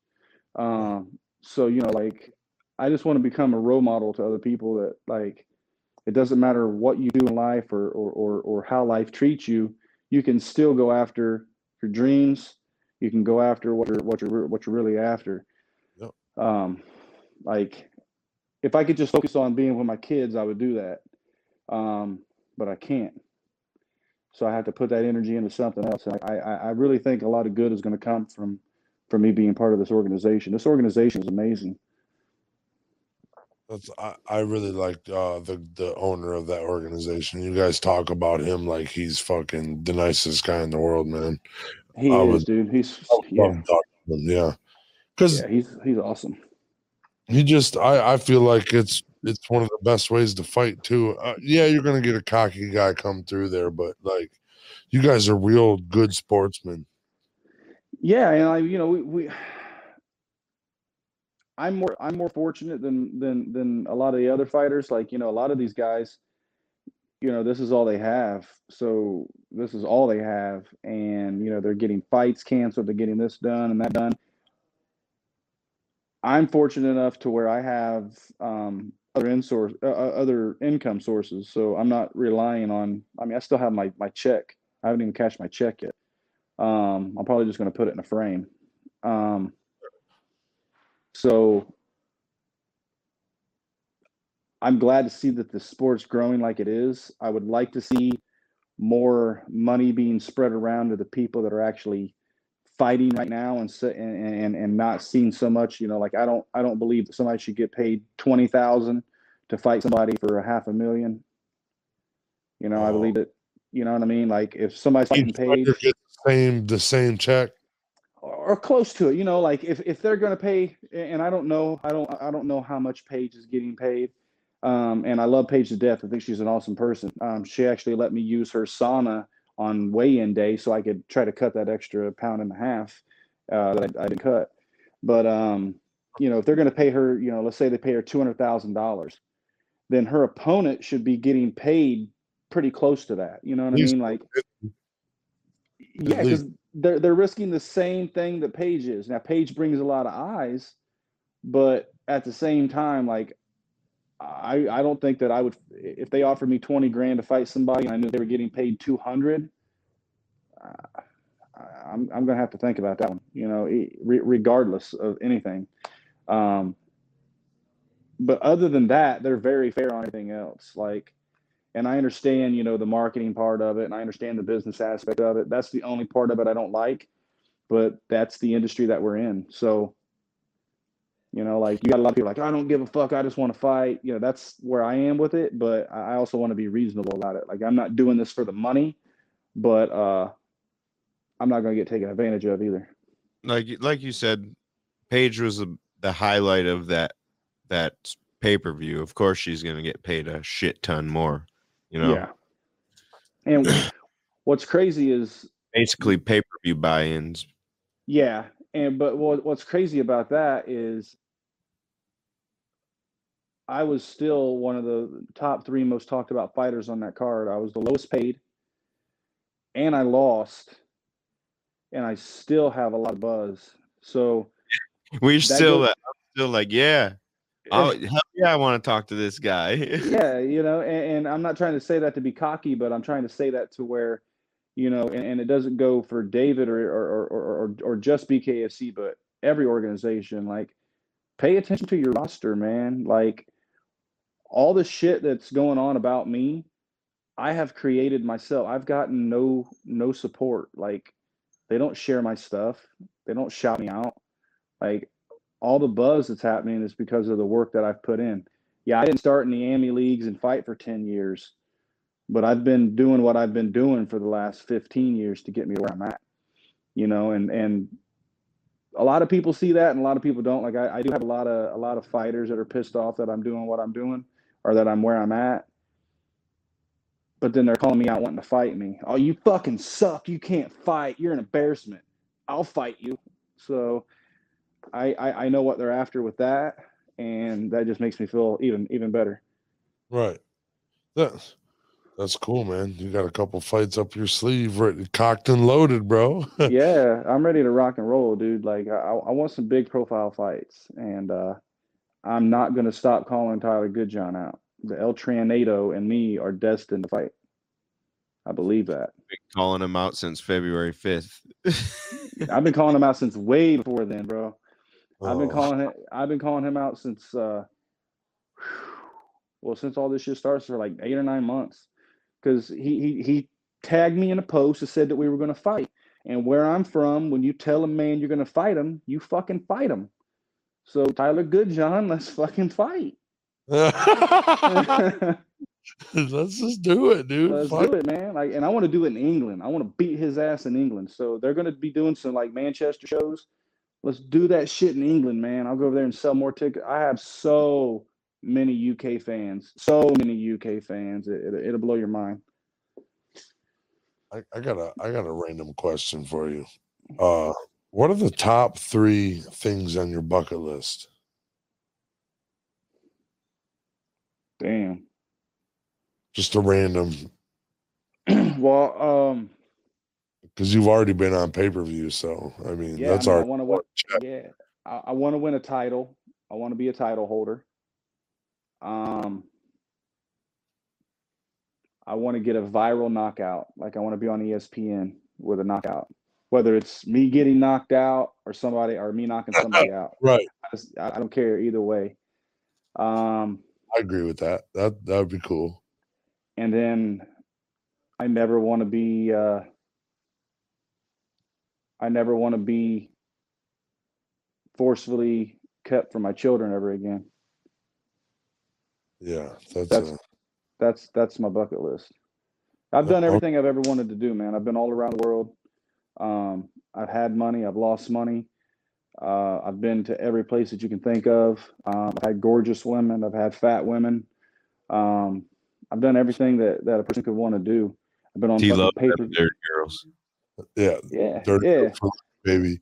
Um, so you know, like I just want to become a role model to other people that like it doesn't matter what you do in life or or or, or how life treats you you can still go after your dreams. You can go after what you're what you're what you're really after. Yep. Um, like if I could just focus on being with my kids, I would do that. Um, but I can't. So I have to put that energy into something else. And I, I, I really think a lot of good is going to come from from me being part of this organization. This organization is amazing. That's I, I really like uh the the owner of that organization. You guys talk about him like he's fucking the nicest guy in the world, man. He I is, would- dude. He's yeah, love talking to him, yeah. Because yeah. He's he's awesome. he just I I feel like it's it's one of the best ways to fight too. Uh, yeah, you're gonna get a cocky guy come through there, but like you guys are real good sportsmen. Yeah, and I, you know, we, we I'm more I'm more fortunate than than than a lot of the other fighters. Like, you know, a lot of these guys, you know, this is all they have. So this is all they have. And, you know, they're getting fights canceled, they're getting this done and that done. I'm fortunate enough to where I have um other in source uh, uh, other income sources. So I'm not relying on I mean, I still have my my check. I haven't even cashed my check yet. Um, I'm probably just going to put it in a frame. Um, so I'm glad to see that the sport's growing like it is. I would like to see more money being spread around to the people that are actually fighting right now and and and, not seeing so much. You know, like I don't I don't believe that somebody should get paid twenty thousand to fight somebody for a half a million. You know, I Oh. believe that. You know what I mean? Like if somebody's getting paid the same the same check. Or close to it. You know, like if, if they're going to pay, and I don't know, I don't I don't know how much Paige is getting paid. Um, and I love Paige to death. I think she's an awesome person. Um, she actually let me use her sauna on weigh-in day so I could try to cut that extra pound and a half uh, that I, I didn't cut. But um, you know, if they're going to pay her, you know, let's say they pay her two hundred thousand dollars, then her opponent should be getting paid pretty close to that. You know what I mean? Like, yeah, because they're they're risking the same thing that Paige is. Now Paige brings a lot of eyes, but at the same time, like I I don't think that I would if they offered me twenty grand to fight somebody and I knew they were getting paid two hundred. Uh, I'm I'm gonna have to think about that one. You know, re- regardless of anything. Um, but other than that, they're very fair on anything else. Like, and I understand, you know, the marketing part of it, and I understand the business aspect of it. That's the only part of it I don't like, but that's the industry that we're in. So, you know, like you got a lot of people like, I don't give a fuck. I just want to fight. You know, that's where I am with it. But I also want to be reasonable about it. Like, I'm not doing this for the money, but uh, I'm not going to get taken advantage of either. Like, like you said, Paige was the, the highlight of that that pay per view. Of course, she's going to get paid a shit ton more. You know. Yeah. And what's crazy is basically pay per view buy ins. Yeah, and but what, what's crazy about that is I was still one of the top three most talked about fighters on that card. I was the lowest paid, and I lost, and I still have a lot of buzz. So *laughs* we still, goes, uh, still like, yeah, oh *laughs* hell yeah, I want to talk to this guy. *laughs* yeah, you know, and, and, I'm not trying to say that to be cocky, but I'm trying to say that to where, you know, and, and it doesn't go for David or or, or or or just BKFC, but every organization. Like, pay attention to your roster, man. Like, all the shit that's going on about me, I have created myself. I've gotten no no support. Like, they don't share my stuff. They don't shout me out. Like all the buzz that's happening is because of the work that I've put in. Yeah, I didn't start in the AMI leagues and fight for 10 years, but I've been doing what I've been doing for the last 15 years to get me where I'm at. You know, and and a lot of people see that and a lot of people don't. Like I, I do have a lot of a lot of fighters that are pissed off that I'm doing what I'm doing or that I'm where I'm at. But then they're calling me out wanting to fight me. Oh, you fucking suck. You can't fight. You're an embarrassment. I'll fight you. So I, I, I know what they're after with that, and that just makes me feel even even better. Right. That's that's cool, man. You got a couple fights up your sleeve, ready, cocked and loaded, bro. *laughs* yeah, I'm ready to rock and roll, dude. Like I, I want some big profile fights, and uh, I'm not gonna stop calling Tyler Goodjohn out. The El Tranado and me are destined to fight. I believe that. Been calling him out since February 5th. *laughs* I've been calling him out since way before then, bro. I've been oh. calling it. I've been calling him out since, uh, well, since all this shit starts for like eight or nine months, because he he he tagged me in a post and said that we were going to fight. And where I'm from, when you tell a man you're going to fight him, you fucking fight him. So Tyler Goodjohn, let's fucking fight. *laughs* *laughs* let's just do it, dude. Let's fight. do it, man. Like, and I want to do it in England. I want to beat his ass in England. So they're going to be doing some like Manchester shows Let's do that shit in England, man. I'll go over there and sell more tickets. I have so many UK fans, so many UK fans. It, it, will blow your mind. I, I got a I got a random question for you. Uh, what are the top three things on your bucket list? Damn. Just a random. *clears throat* well, um, because you've already been on pay per view. So I mean, yeah, that's I mean, our. I want to win. Yeah, I, I want to win a title. I want to be a title holder. Um, I want to get a viral knockout. Like I want to be on ESPN with a knockout, whether it's me getting knocked out or somebody or me knocking somebody *laughs* out. Right. I, just, I don't care either way. Um, I agree with that. That that would be cool. And then I never want to be. Uh, I never want to be forcefully kept from my children ever again. Yeah, that's that's a... that's, that's my bucket list. I've done everything I've ever wanted to do, man. I've been all around the world. Um, I've had money. I've lost money. Uh, I've been to every place that you can think of. Um, I've had gorgeous women. I've had fat women. Um, I've done everything that, that a person could want to do. I've been on paper girls. Yeah. Yeah. Dirty yeah. baby.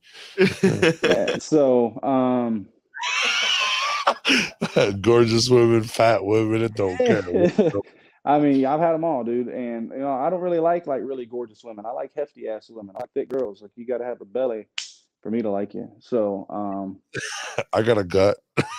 yeah. So, um, *laughs* gorgeous women, fat women, it don't care. *laughs* I mean, I've had them all, dude, and you know, I don't really like like really gorgeous women. I like hefty ass women. I like thick girls. Like you got to have a belly for me to like you. So, um, *laughs* I got a gut.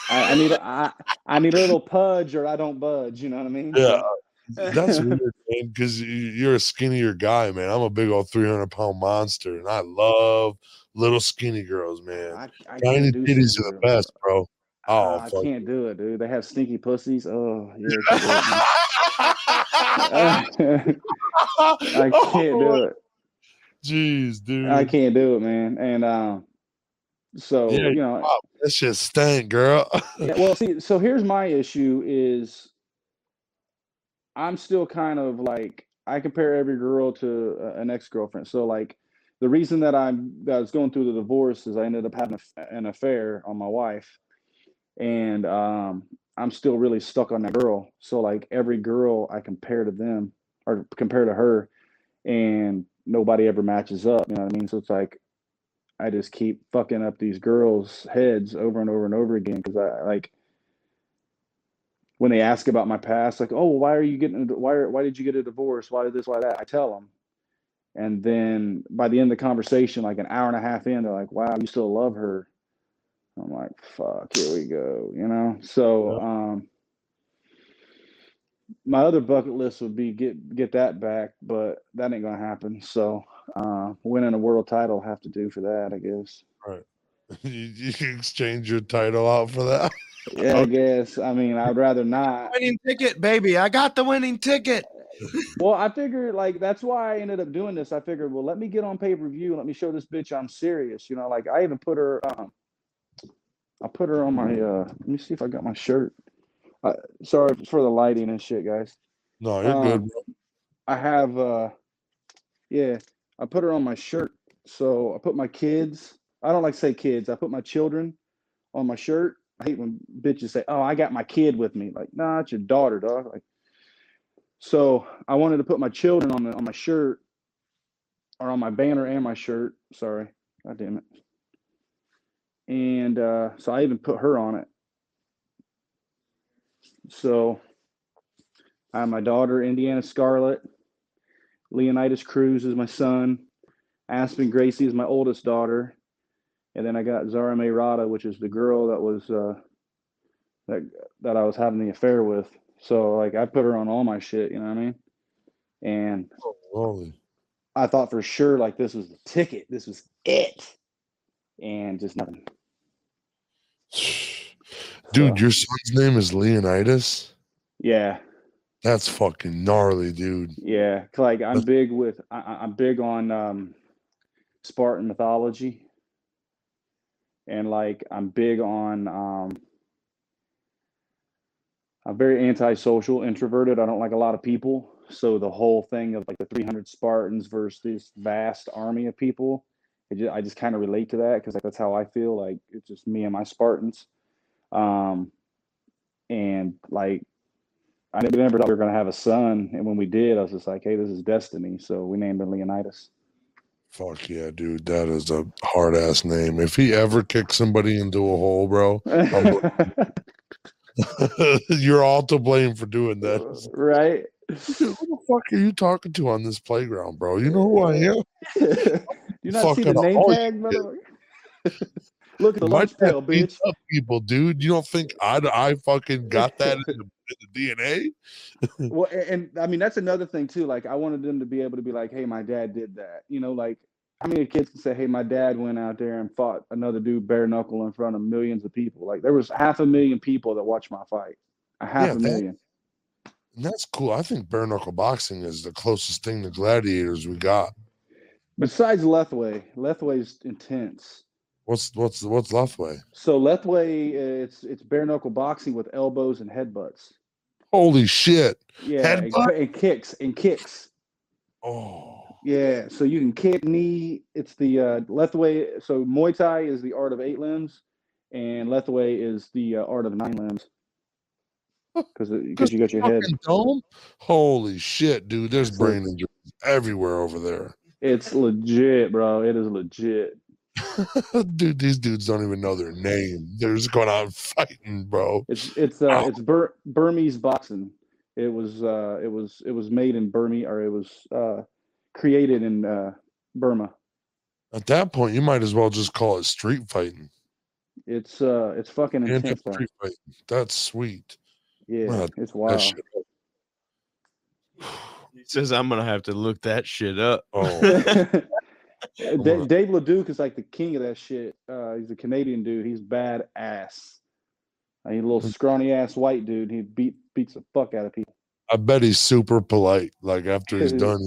I, I need a, I, I need a little pudge, or I don't budge. You know what I mean? Yeah. That's *laughs* weird, man, because you're a skinnier guy, man. I'm a big old 300 pound monster, and I love little skinny girls, man. I, I Tiny titties are the best, bro. Oh, I fuck. can't do it, dude. They have stinky pussies. Oh, yeah. *laughs* I can't do it. Jeez, dude. I can't do it, man. And um, so Yeah, you know, Wow, that shit stank, girl. yeah, well, see, so here's my issue: is I'm still kind of like I compare every girl to uh, an ex girlfriend. So like the reason that I'm that I was going through the divorce is I ended up having a, an affair on my wife, and um, I'm still really stuck on that girl. So like every girl I compare to them or compare to her, and nobody ever matches up. You know what I mean? So it's like I just keep fucking up these girls' heads over and over and over again because I like when they ask about my past, like, oh, why are you getting why are- why did you get a divorce? Why did this? Why that? I tell them, and then by the end of the conversation, like an hour and a half in, they're like, wow, you still love her. I'm like, fuck, here we go, you know. So, um, my other bucket list would be get get that back, but that ain't gonna happen. So, uh, winning a world title have to do for that, I guess. Right. *laughs* You, you exchange your title out for that. *laughs* Yeah, I guess. I mean, I'd rather not. winning ticket, baby. I got the winning ticket. Well, I figured like that's why I ended up doing this. I figured, well, let me get on pay per view. Let me show this bitch I'm serious. You know, like I even put her. Um, I put her on my. uh Let me see if I got my shirt. Uh, sorry for the lighting and shit, guys. No, you're Um, good, bro. I have. uh Yeah, I put her on my shirt. So I put my kids. I don't like to say kids. I put my children on my shirt. I hate when bitches say, "Oh, I got my kid with me." Like, nah, it's your daughter, dog. Like, so I wanted to put my children on the on my shirt, or on my banner and my shirt. Sorry, god damn it. And uh, so I even put her on it. So I have my daughter, Indiana Scarlett. Leonidas Cruz is my son. Aspen Gracie is my oldest daughter. And then I got Zara May Rada, which is the girl that was uh, that that I was having the affair with. So like I put her on all my shit, you know what I mean? And Holy. I thought for sure like this was the ticket, this was it, and just nothing. *sighs* Dude, So, your son's name is Leonidas? yeah, That's fucking gnarly, dude. Yeah, Like I'm big with I- I'm big on um, Spartan mythology, and like I'm big on um, I'm very antisocial, introverted. I don't like a lot of people. So the whole thing of like the 300 Spartans versus this vast army of people, it ju- I just kind of relate to that because like, that's how I feel. Like it's just me and my Spartans. Um, and like I never never thought we were gonna have a son, and when we did, I was just like, hey, this is destiny. So we named him Leonidas. Fuck yeah, dude. That is a hard ass name. If he ever kicks somebody into a hole, bro, *laughs* you're all to blame for doing that. *laughs* right? Who the fuck are you talking to on this playground, bro? You know who I am? *laughs* You not see the Fucking name tag, motherfucker? Look at the lunch pail, bitch. people, dude. You don't think I I fucking got that in the, the DNA? *laughs* Well, a- and, I mean that's another thing too. Like I wanted them to be able to be like, "Hey, my dad did that." You know, like how many kids can say, "Hey, my dad went out there and fought another dude bare knuckle in front of millions of people." Like there was half a million people that watched my fight. A half Yeah, a that- million. And that's cool. I think bare knuckle boxing is the closest thing to gladiators we got. Besides Lethwei, Lethwei's intense. What's what's what's Lethwei? So Lethwei, uh, it's it's bare knuckle boxing with elbows and headbutts. Holy shit! Yeah, Headbutt? and kicks and kicks. Oh, Yeah, so you can kick knee. It's the uh, Lethwei. So Muay Thai is the art of eight limbs, and Lethwei is the uh, art of nine limbs. *laughs* Because because you got your head. dome! Holy shit, dude! There's brain injuries everywhere over there. It's legit, bro. It is legit. *laughs* dude, these dudes don't even know their name. They're just going out fighting, bro. It's it's uh Ow. it's Bur- Burmese boxing. It was uh, it was it was made in Burma or it was uh, created in uh, Burma. At that point, you might as well just call it street fighting. It's uh, it's fucking intense. street fighting. That's sweet. Yeah, Wow, it's wild. shit. He says I'm gonna have to look that shit up. Oh, *laughs* *laughs* Dave, Dave Leduc is like the king of that shit. Uh, he's a Canadian dude. He's badass. Uh, he's a little Mm. scrawny ass white dude. He beat beats the fuck out of people. I bet he's super polite. Like after he's done,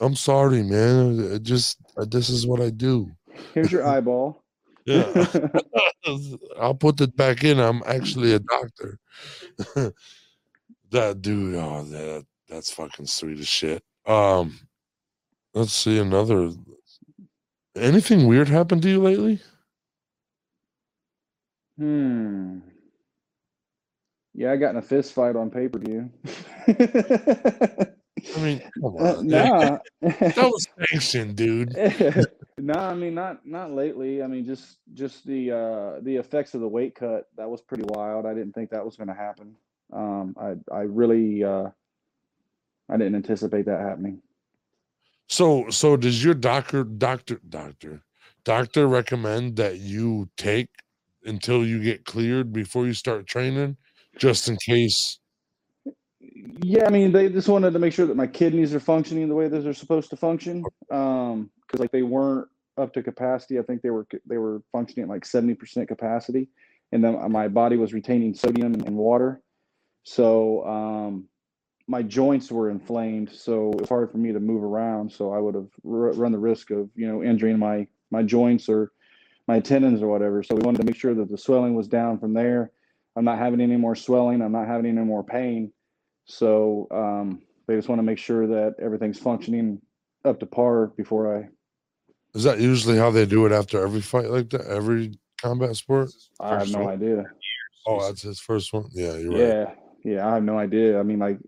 I'm sorry, man. It just uh, this is what I do. Here's your eyeball. Yeah, *laughs* I'll put it back in. I'm actually a doctor. *laughs* that dude, oh, that that's fucking sweet as shit. Um, let's see another. Anything weird happened to you lately? hmm. Yeah, I got in a fist fight on pay per view. I mean, Uh, nah. That was sanctioned, dude. *laughs* no, I mean not not lately. I mean just just the uh the effects of the weight cut. That was pretty wild. I didn't think that was going to happen. Um I I really uh I didn't anticipate that happening. So, so does your doctor, doctor, doctor, doctor recommend that you take until you get cleared before you start training, just in case? Yeah, I mean they just wanted to make sure that my kidneys are functioning the way that they're supposed to function. Um cuz like they weren't up to capacity. I think they were they were functioning at like 70% capacity and then my body was retaining sodium and water. So um my joints were inflamed, so it was hard for me to move around. So I would have r- run the risk of you know injuring my my joints or my tendons or whatever. So we wanted to make sure that the swelling was down from there. I'm not having any more swelling. I'm not having any more pain. So um, they just want to make sure that everything's functioning up to par before I. Is that usually how they do it after every fight like that? Every combat sport? I have no one. idea. Oh, that's his first one. Yeah, you're right. Yeah, yeah, I have no idea. I mean, like,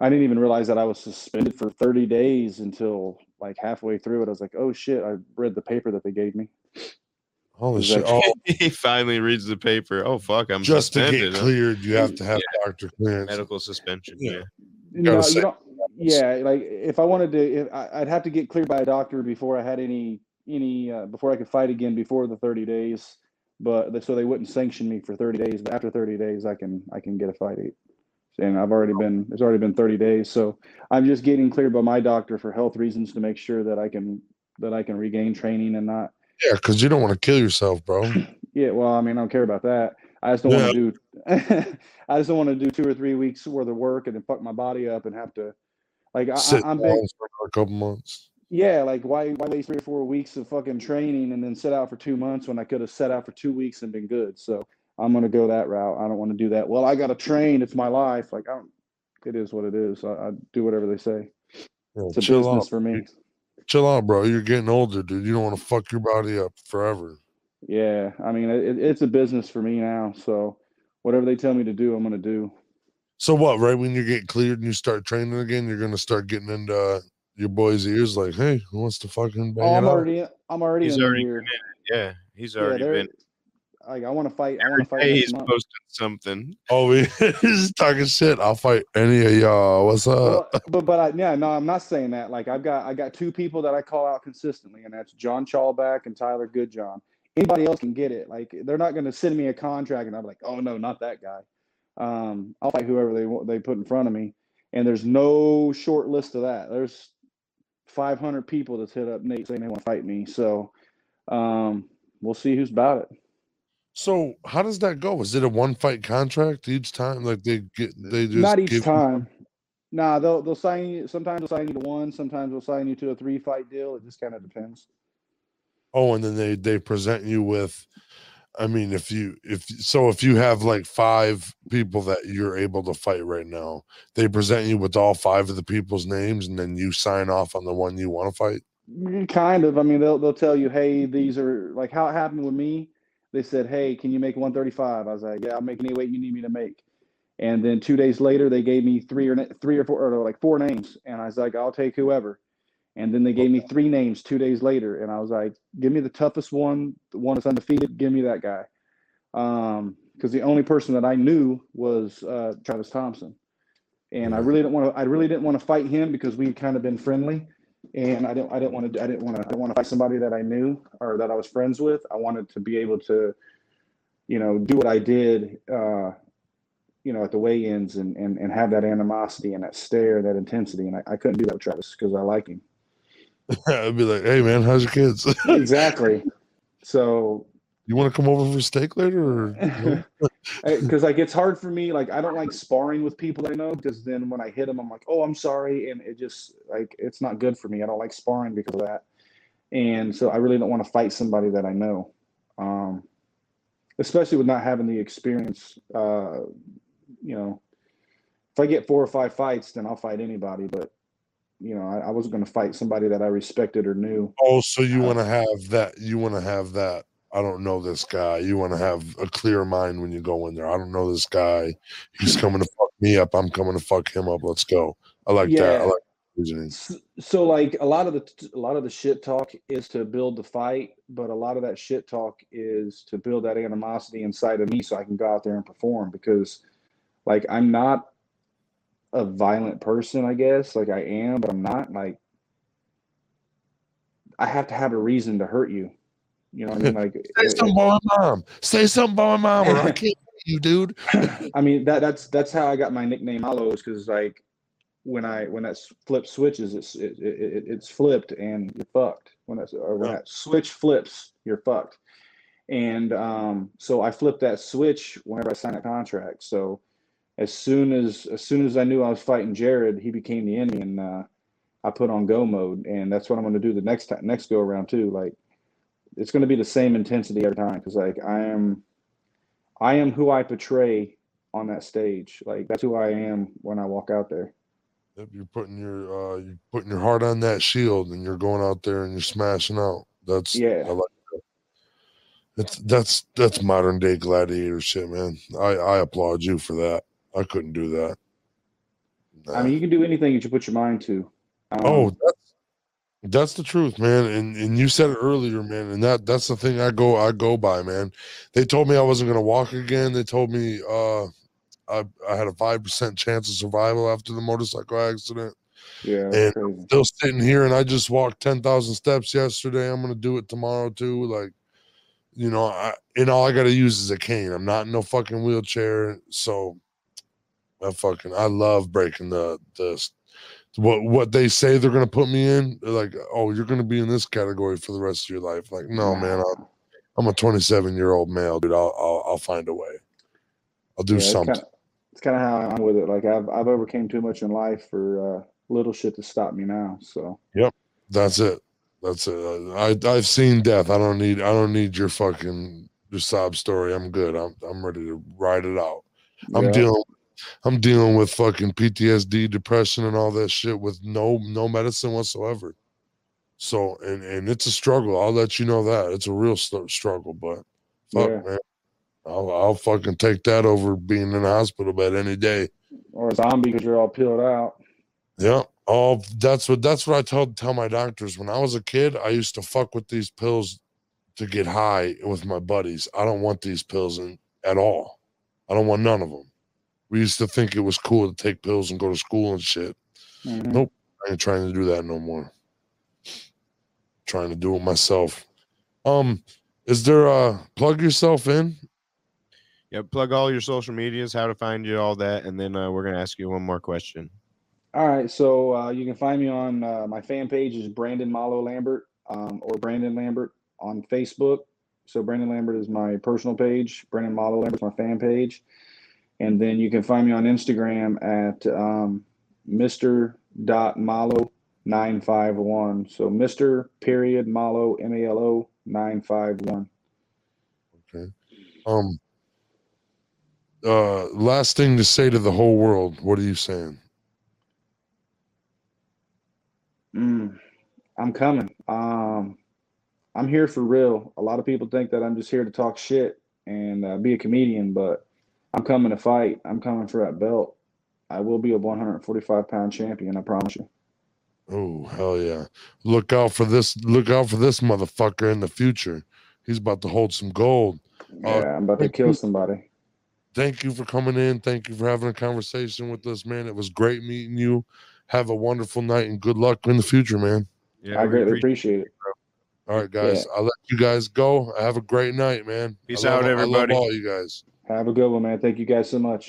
I didn't even realize that I was suspended for 30 days until like halfway through it. I was like, oh shit, I read the paper that they gave me. Holy shit! that- Oh, *laughs* he finally reads the paper. Oh fuck, I'm just to suspended. get cleared, you have to have doctor clearance. Medical suspension. Yeah. Yeah. No, you don't. Yeah, like if I wanted to, if, I, I'd have to get cleared by a doctor before I had any any uh, before I could fight again before the 30 days. But so they wouldn't sanction me for 30 days. But after 30 days, I can I can get a fight date. And I've already been it's already been 30 days. So I'm just getting cleared by my doctor for health reasons to make sure that I can that I can regain training and not. Yeah, because you don't want to kill yourself, bro. *clears throat* Yeah, well, I mean, I don't care about that. I just don't want to do. *laughs* I just don't want to do two or three weeks worth of work and then fuck my body up and have to. Like I, Sit I, I'm down big. for a couple months. Yeah, like why why waste three or four weeks of fucking training and then sit out for two months when I could have set out for two weeks and been good. So I'm gonna go that route. I don't want to do that. Well, I gotta train. It's my life. Like I don't. It is what it is. I, I do whatever they say. Yeah, It's a chill business out. for me. Chill out, bro. You're getting older, dude. You don't want to fuck your body up forever. Yeah, I mean it, it's a business for me now. So whatever they tell me to do, I'm gonna do. So what? Right when you get cleared and you start training again, you're gonna start getting into uh, your boy's ears, like, "Hey, who wants to fucking bang Oh, it I'm out?" already. I'm already He's in already here. Yeah. He's already they're. been. Like I want to fight. I want to fight day he's posting something. Oh, *laughs* he's talking shit. I'll fight any of y'all. What's up? Well, but but I, yeah, no, I'm not saying that. Like I've got I got two people that I call out consistently, and that's John Chalback and Tyler Goodjohn. Anybody else can get it. Like they're not going to send me a contract, and I'm like, oh no, not that guy. Um, I'll fight whoever they they put in front of me, and there's no short list of that. There's 500 people that's hit up Nate saying they want to fight me. So um, we'll see who's about it. So how does that go? Is it a one fight contract each time? Like they get they just not each give you- time. Nah, they'll they'll sign you. Sometimes they'll sign you to one. Sometimes they'll sign you to a three fight deal. It just kind of depends. Oh, and then they they present you with. I mean, if you if so, if you have like five people that you're able to fight right now, they present you with all five of the people's names, and then you sign off on the one you want to fight. Mm, Kind of. I mean, they'll they'll tell you, hey, these are like how it happened with me. They said, hey, can you make 135? I was like, yeah, I'll make any weight you need me to make. And then two days later, they gave me three or three or four or like four names, and I was like, I'll take whoever. And then they gave me three names two days later, and I was like, give me the toughest one, the one that's undefeated. Give me that guy. Um, because the only person that I knew was uh, Travis Thompson, and I Mhm. really didn't want to. I really didn't want to fight him because we had kind of been friendly, and I didn't. I didn't want to. I didn't want to. I didn't want to fight somebody that I knew or that I was friends with. I wanted to be able to, you know, do what I did. Uh, you know, at the weigh-ins and, and and have that animosity and that stare, that intensity, and I, I couldn't do that with Travis because I like him. *laughs* I'd be like, hey man, how's your kids? *laughs* exactly. So you want to come over for steak later? Or *laughs* because like it's hard for me like i don't like sparring with people that i know because then when i hit them i'm like oh i'm sorry and it just like it's not good for me i don't like sparring because of that and so i really don't want to fight somebody that i know um especially with not having the experience uh you know if i get four or five fights then i'll fight anybody but you know i, I wasn't going to fight somebody that i respected or knew oh, so you want to have that? You want to have that? I don't know this guy. You want to have a clear mind when you go in there. I don't know this guy. He's *clears throat* coming to fuck me up. I'm coming to fuck him up. Let's go. I like that. I like reasoning. So like a lot of the a lot of the shit talk is to build the fight but a lot of that shit talk is to build that animosity inside of me so i can go out there and perform because like i'm not a violent person i guess like i am but i'm not like i have to have a reason to hurt you you know what i mean? Like *laughs* Say it- something about my mom. Say something about my mom, or I *laughs* can't you, dude. *laughs* I mean that that's that's how I got my nickname Malo is because like when I when that flip switches it's it, it, it- it's flipped and you're fucked. When that's or when that switch flips you're fucked. And um so I flipped that switch whenever I signed a contract. So as soon as as soon as I knew I was fighting Jared he became the enemy and uh, I put on go mode. And that's what I'm going to do the next time next go around too. Like it's going to be the same intensity every time because like I am I am who I portray on that stage. Like that's who I am when I walk out there. Yep, you're putting your uh, you're putting your heart on that shield, and you're going out there and you're smashing out. That's Yeah. I like that. It's that's that's modern day gladiator shit, man. I I applaud you for that. I couldn't do that. I mean, you can do anything that you put your mind to. Um, Oh, that's that's the truth, man. And and you said it earlier, man. And that that's the thing I go I go by, man. They told me I wasn't gonna walk again. They told me uh I I had a five percent chance of survival after the motorcycle accident. yeah, and- crazy. Still sitting here, and I just walked ten thousand steps yesterday. I'm gonna do it tomorrow too. Like, you know, I and all I gotta use is a cane. I'm not in no fucking wheelchair, so I fucking I love breaking the the what what they say they're gonna put me in. Like, oh, you're gonna be in this category for the rest of your life. Like, no, man, i'm, I'm a 27 year old male, dude. I'll, I'll I'll find a way. I'll do Yeah, it's something. kinda- It's kind of how I'm with it. Like I've I've overcame too much in life for uh, little shit to stop me now. So yep That's it. That's it. I I've seen death. I don't need I don't need your fucking your sob story. I'm good. I'm I'm ready to ride it out. I'm yeah. dealing I'm dealing with fucking PTSD, depression, and all that shit with no no medicine whatsoever. So and and it's a struggle. I'll let you know that it's a real st- struggle. But fuck, Yeah. man, I'll I'll fucking take that over being in a hospital bed any day. or a zombie because you're all peeled out. Yeah. Oh, that's what that's what I tell tell my doctors. When I was a kid, I used to fuck with these pills to get high with my buddies. I don't want these pills in, at all. I don't want none of them. We used to think it was cool to take pills and go to school and shit. Mhm. Nope. I ain't trying to do that no more. Trying to do it myself. Um, is there a plug yourself in? Yeah, plug all your social medias, how to find you, all that, and then uh, we're gonna ask you one more question. All right, so uh, you can find me on uh, my fan page is Brandon Malo Lambert um, or Brandon Lambert on Facebook. So Brandon Lambert is my personal page. Brandon Malo Lambert is my fan page, and then you can find me on Instagram at um, Mr. Dot Malo nine five one. So Mr. Period Malo M A L O nine five one. Okay. Um. Uh, last thing to say to the whole world. What are you saying? Mm, I'm coming. Um, I'm here for real. A lot of people think that I'm just here to talk shit and uh, be a comedian, but I'm coming to fight. I'm coming for that belt. I will be a 145 pound champion. I promise you. Oh hell yeah! Look out for this. Look out for this motherfucker in the future. He's about to hold some gold. Uh, yeah, uh, I'm about to kill somebody. Thank you for coming in. Thank you for having a conversation with us, man. It was great meeting you. Have a wonderful night and good luck in the future, man. Yeah, I greatly appreciate it. All right, guys. Yeah. I'll let you guys go. Have a great night, man. Peace love, out, everybody. all you guys. Have a good one, man. Thank you guys so much.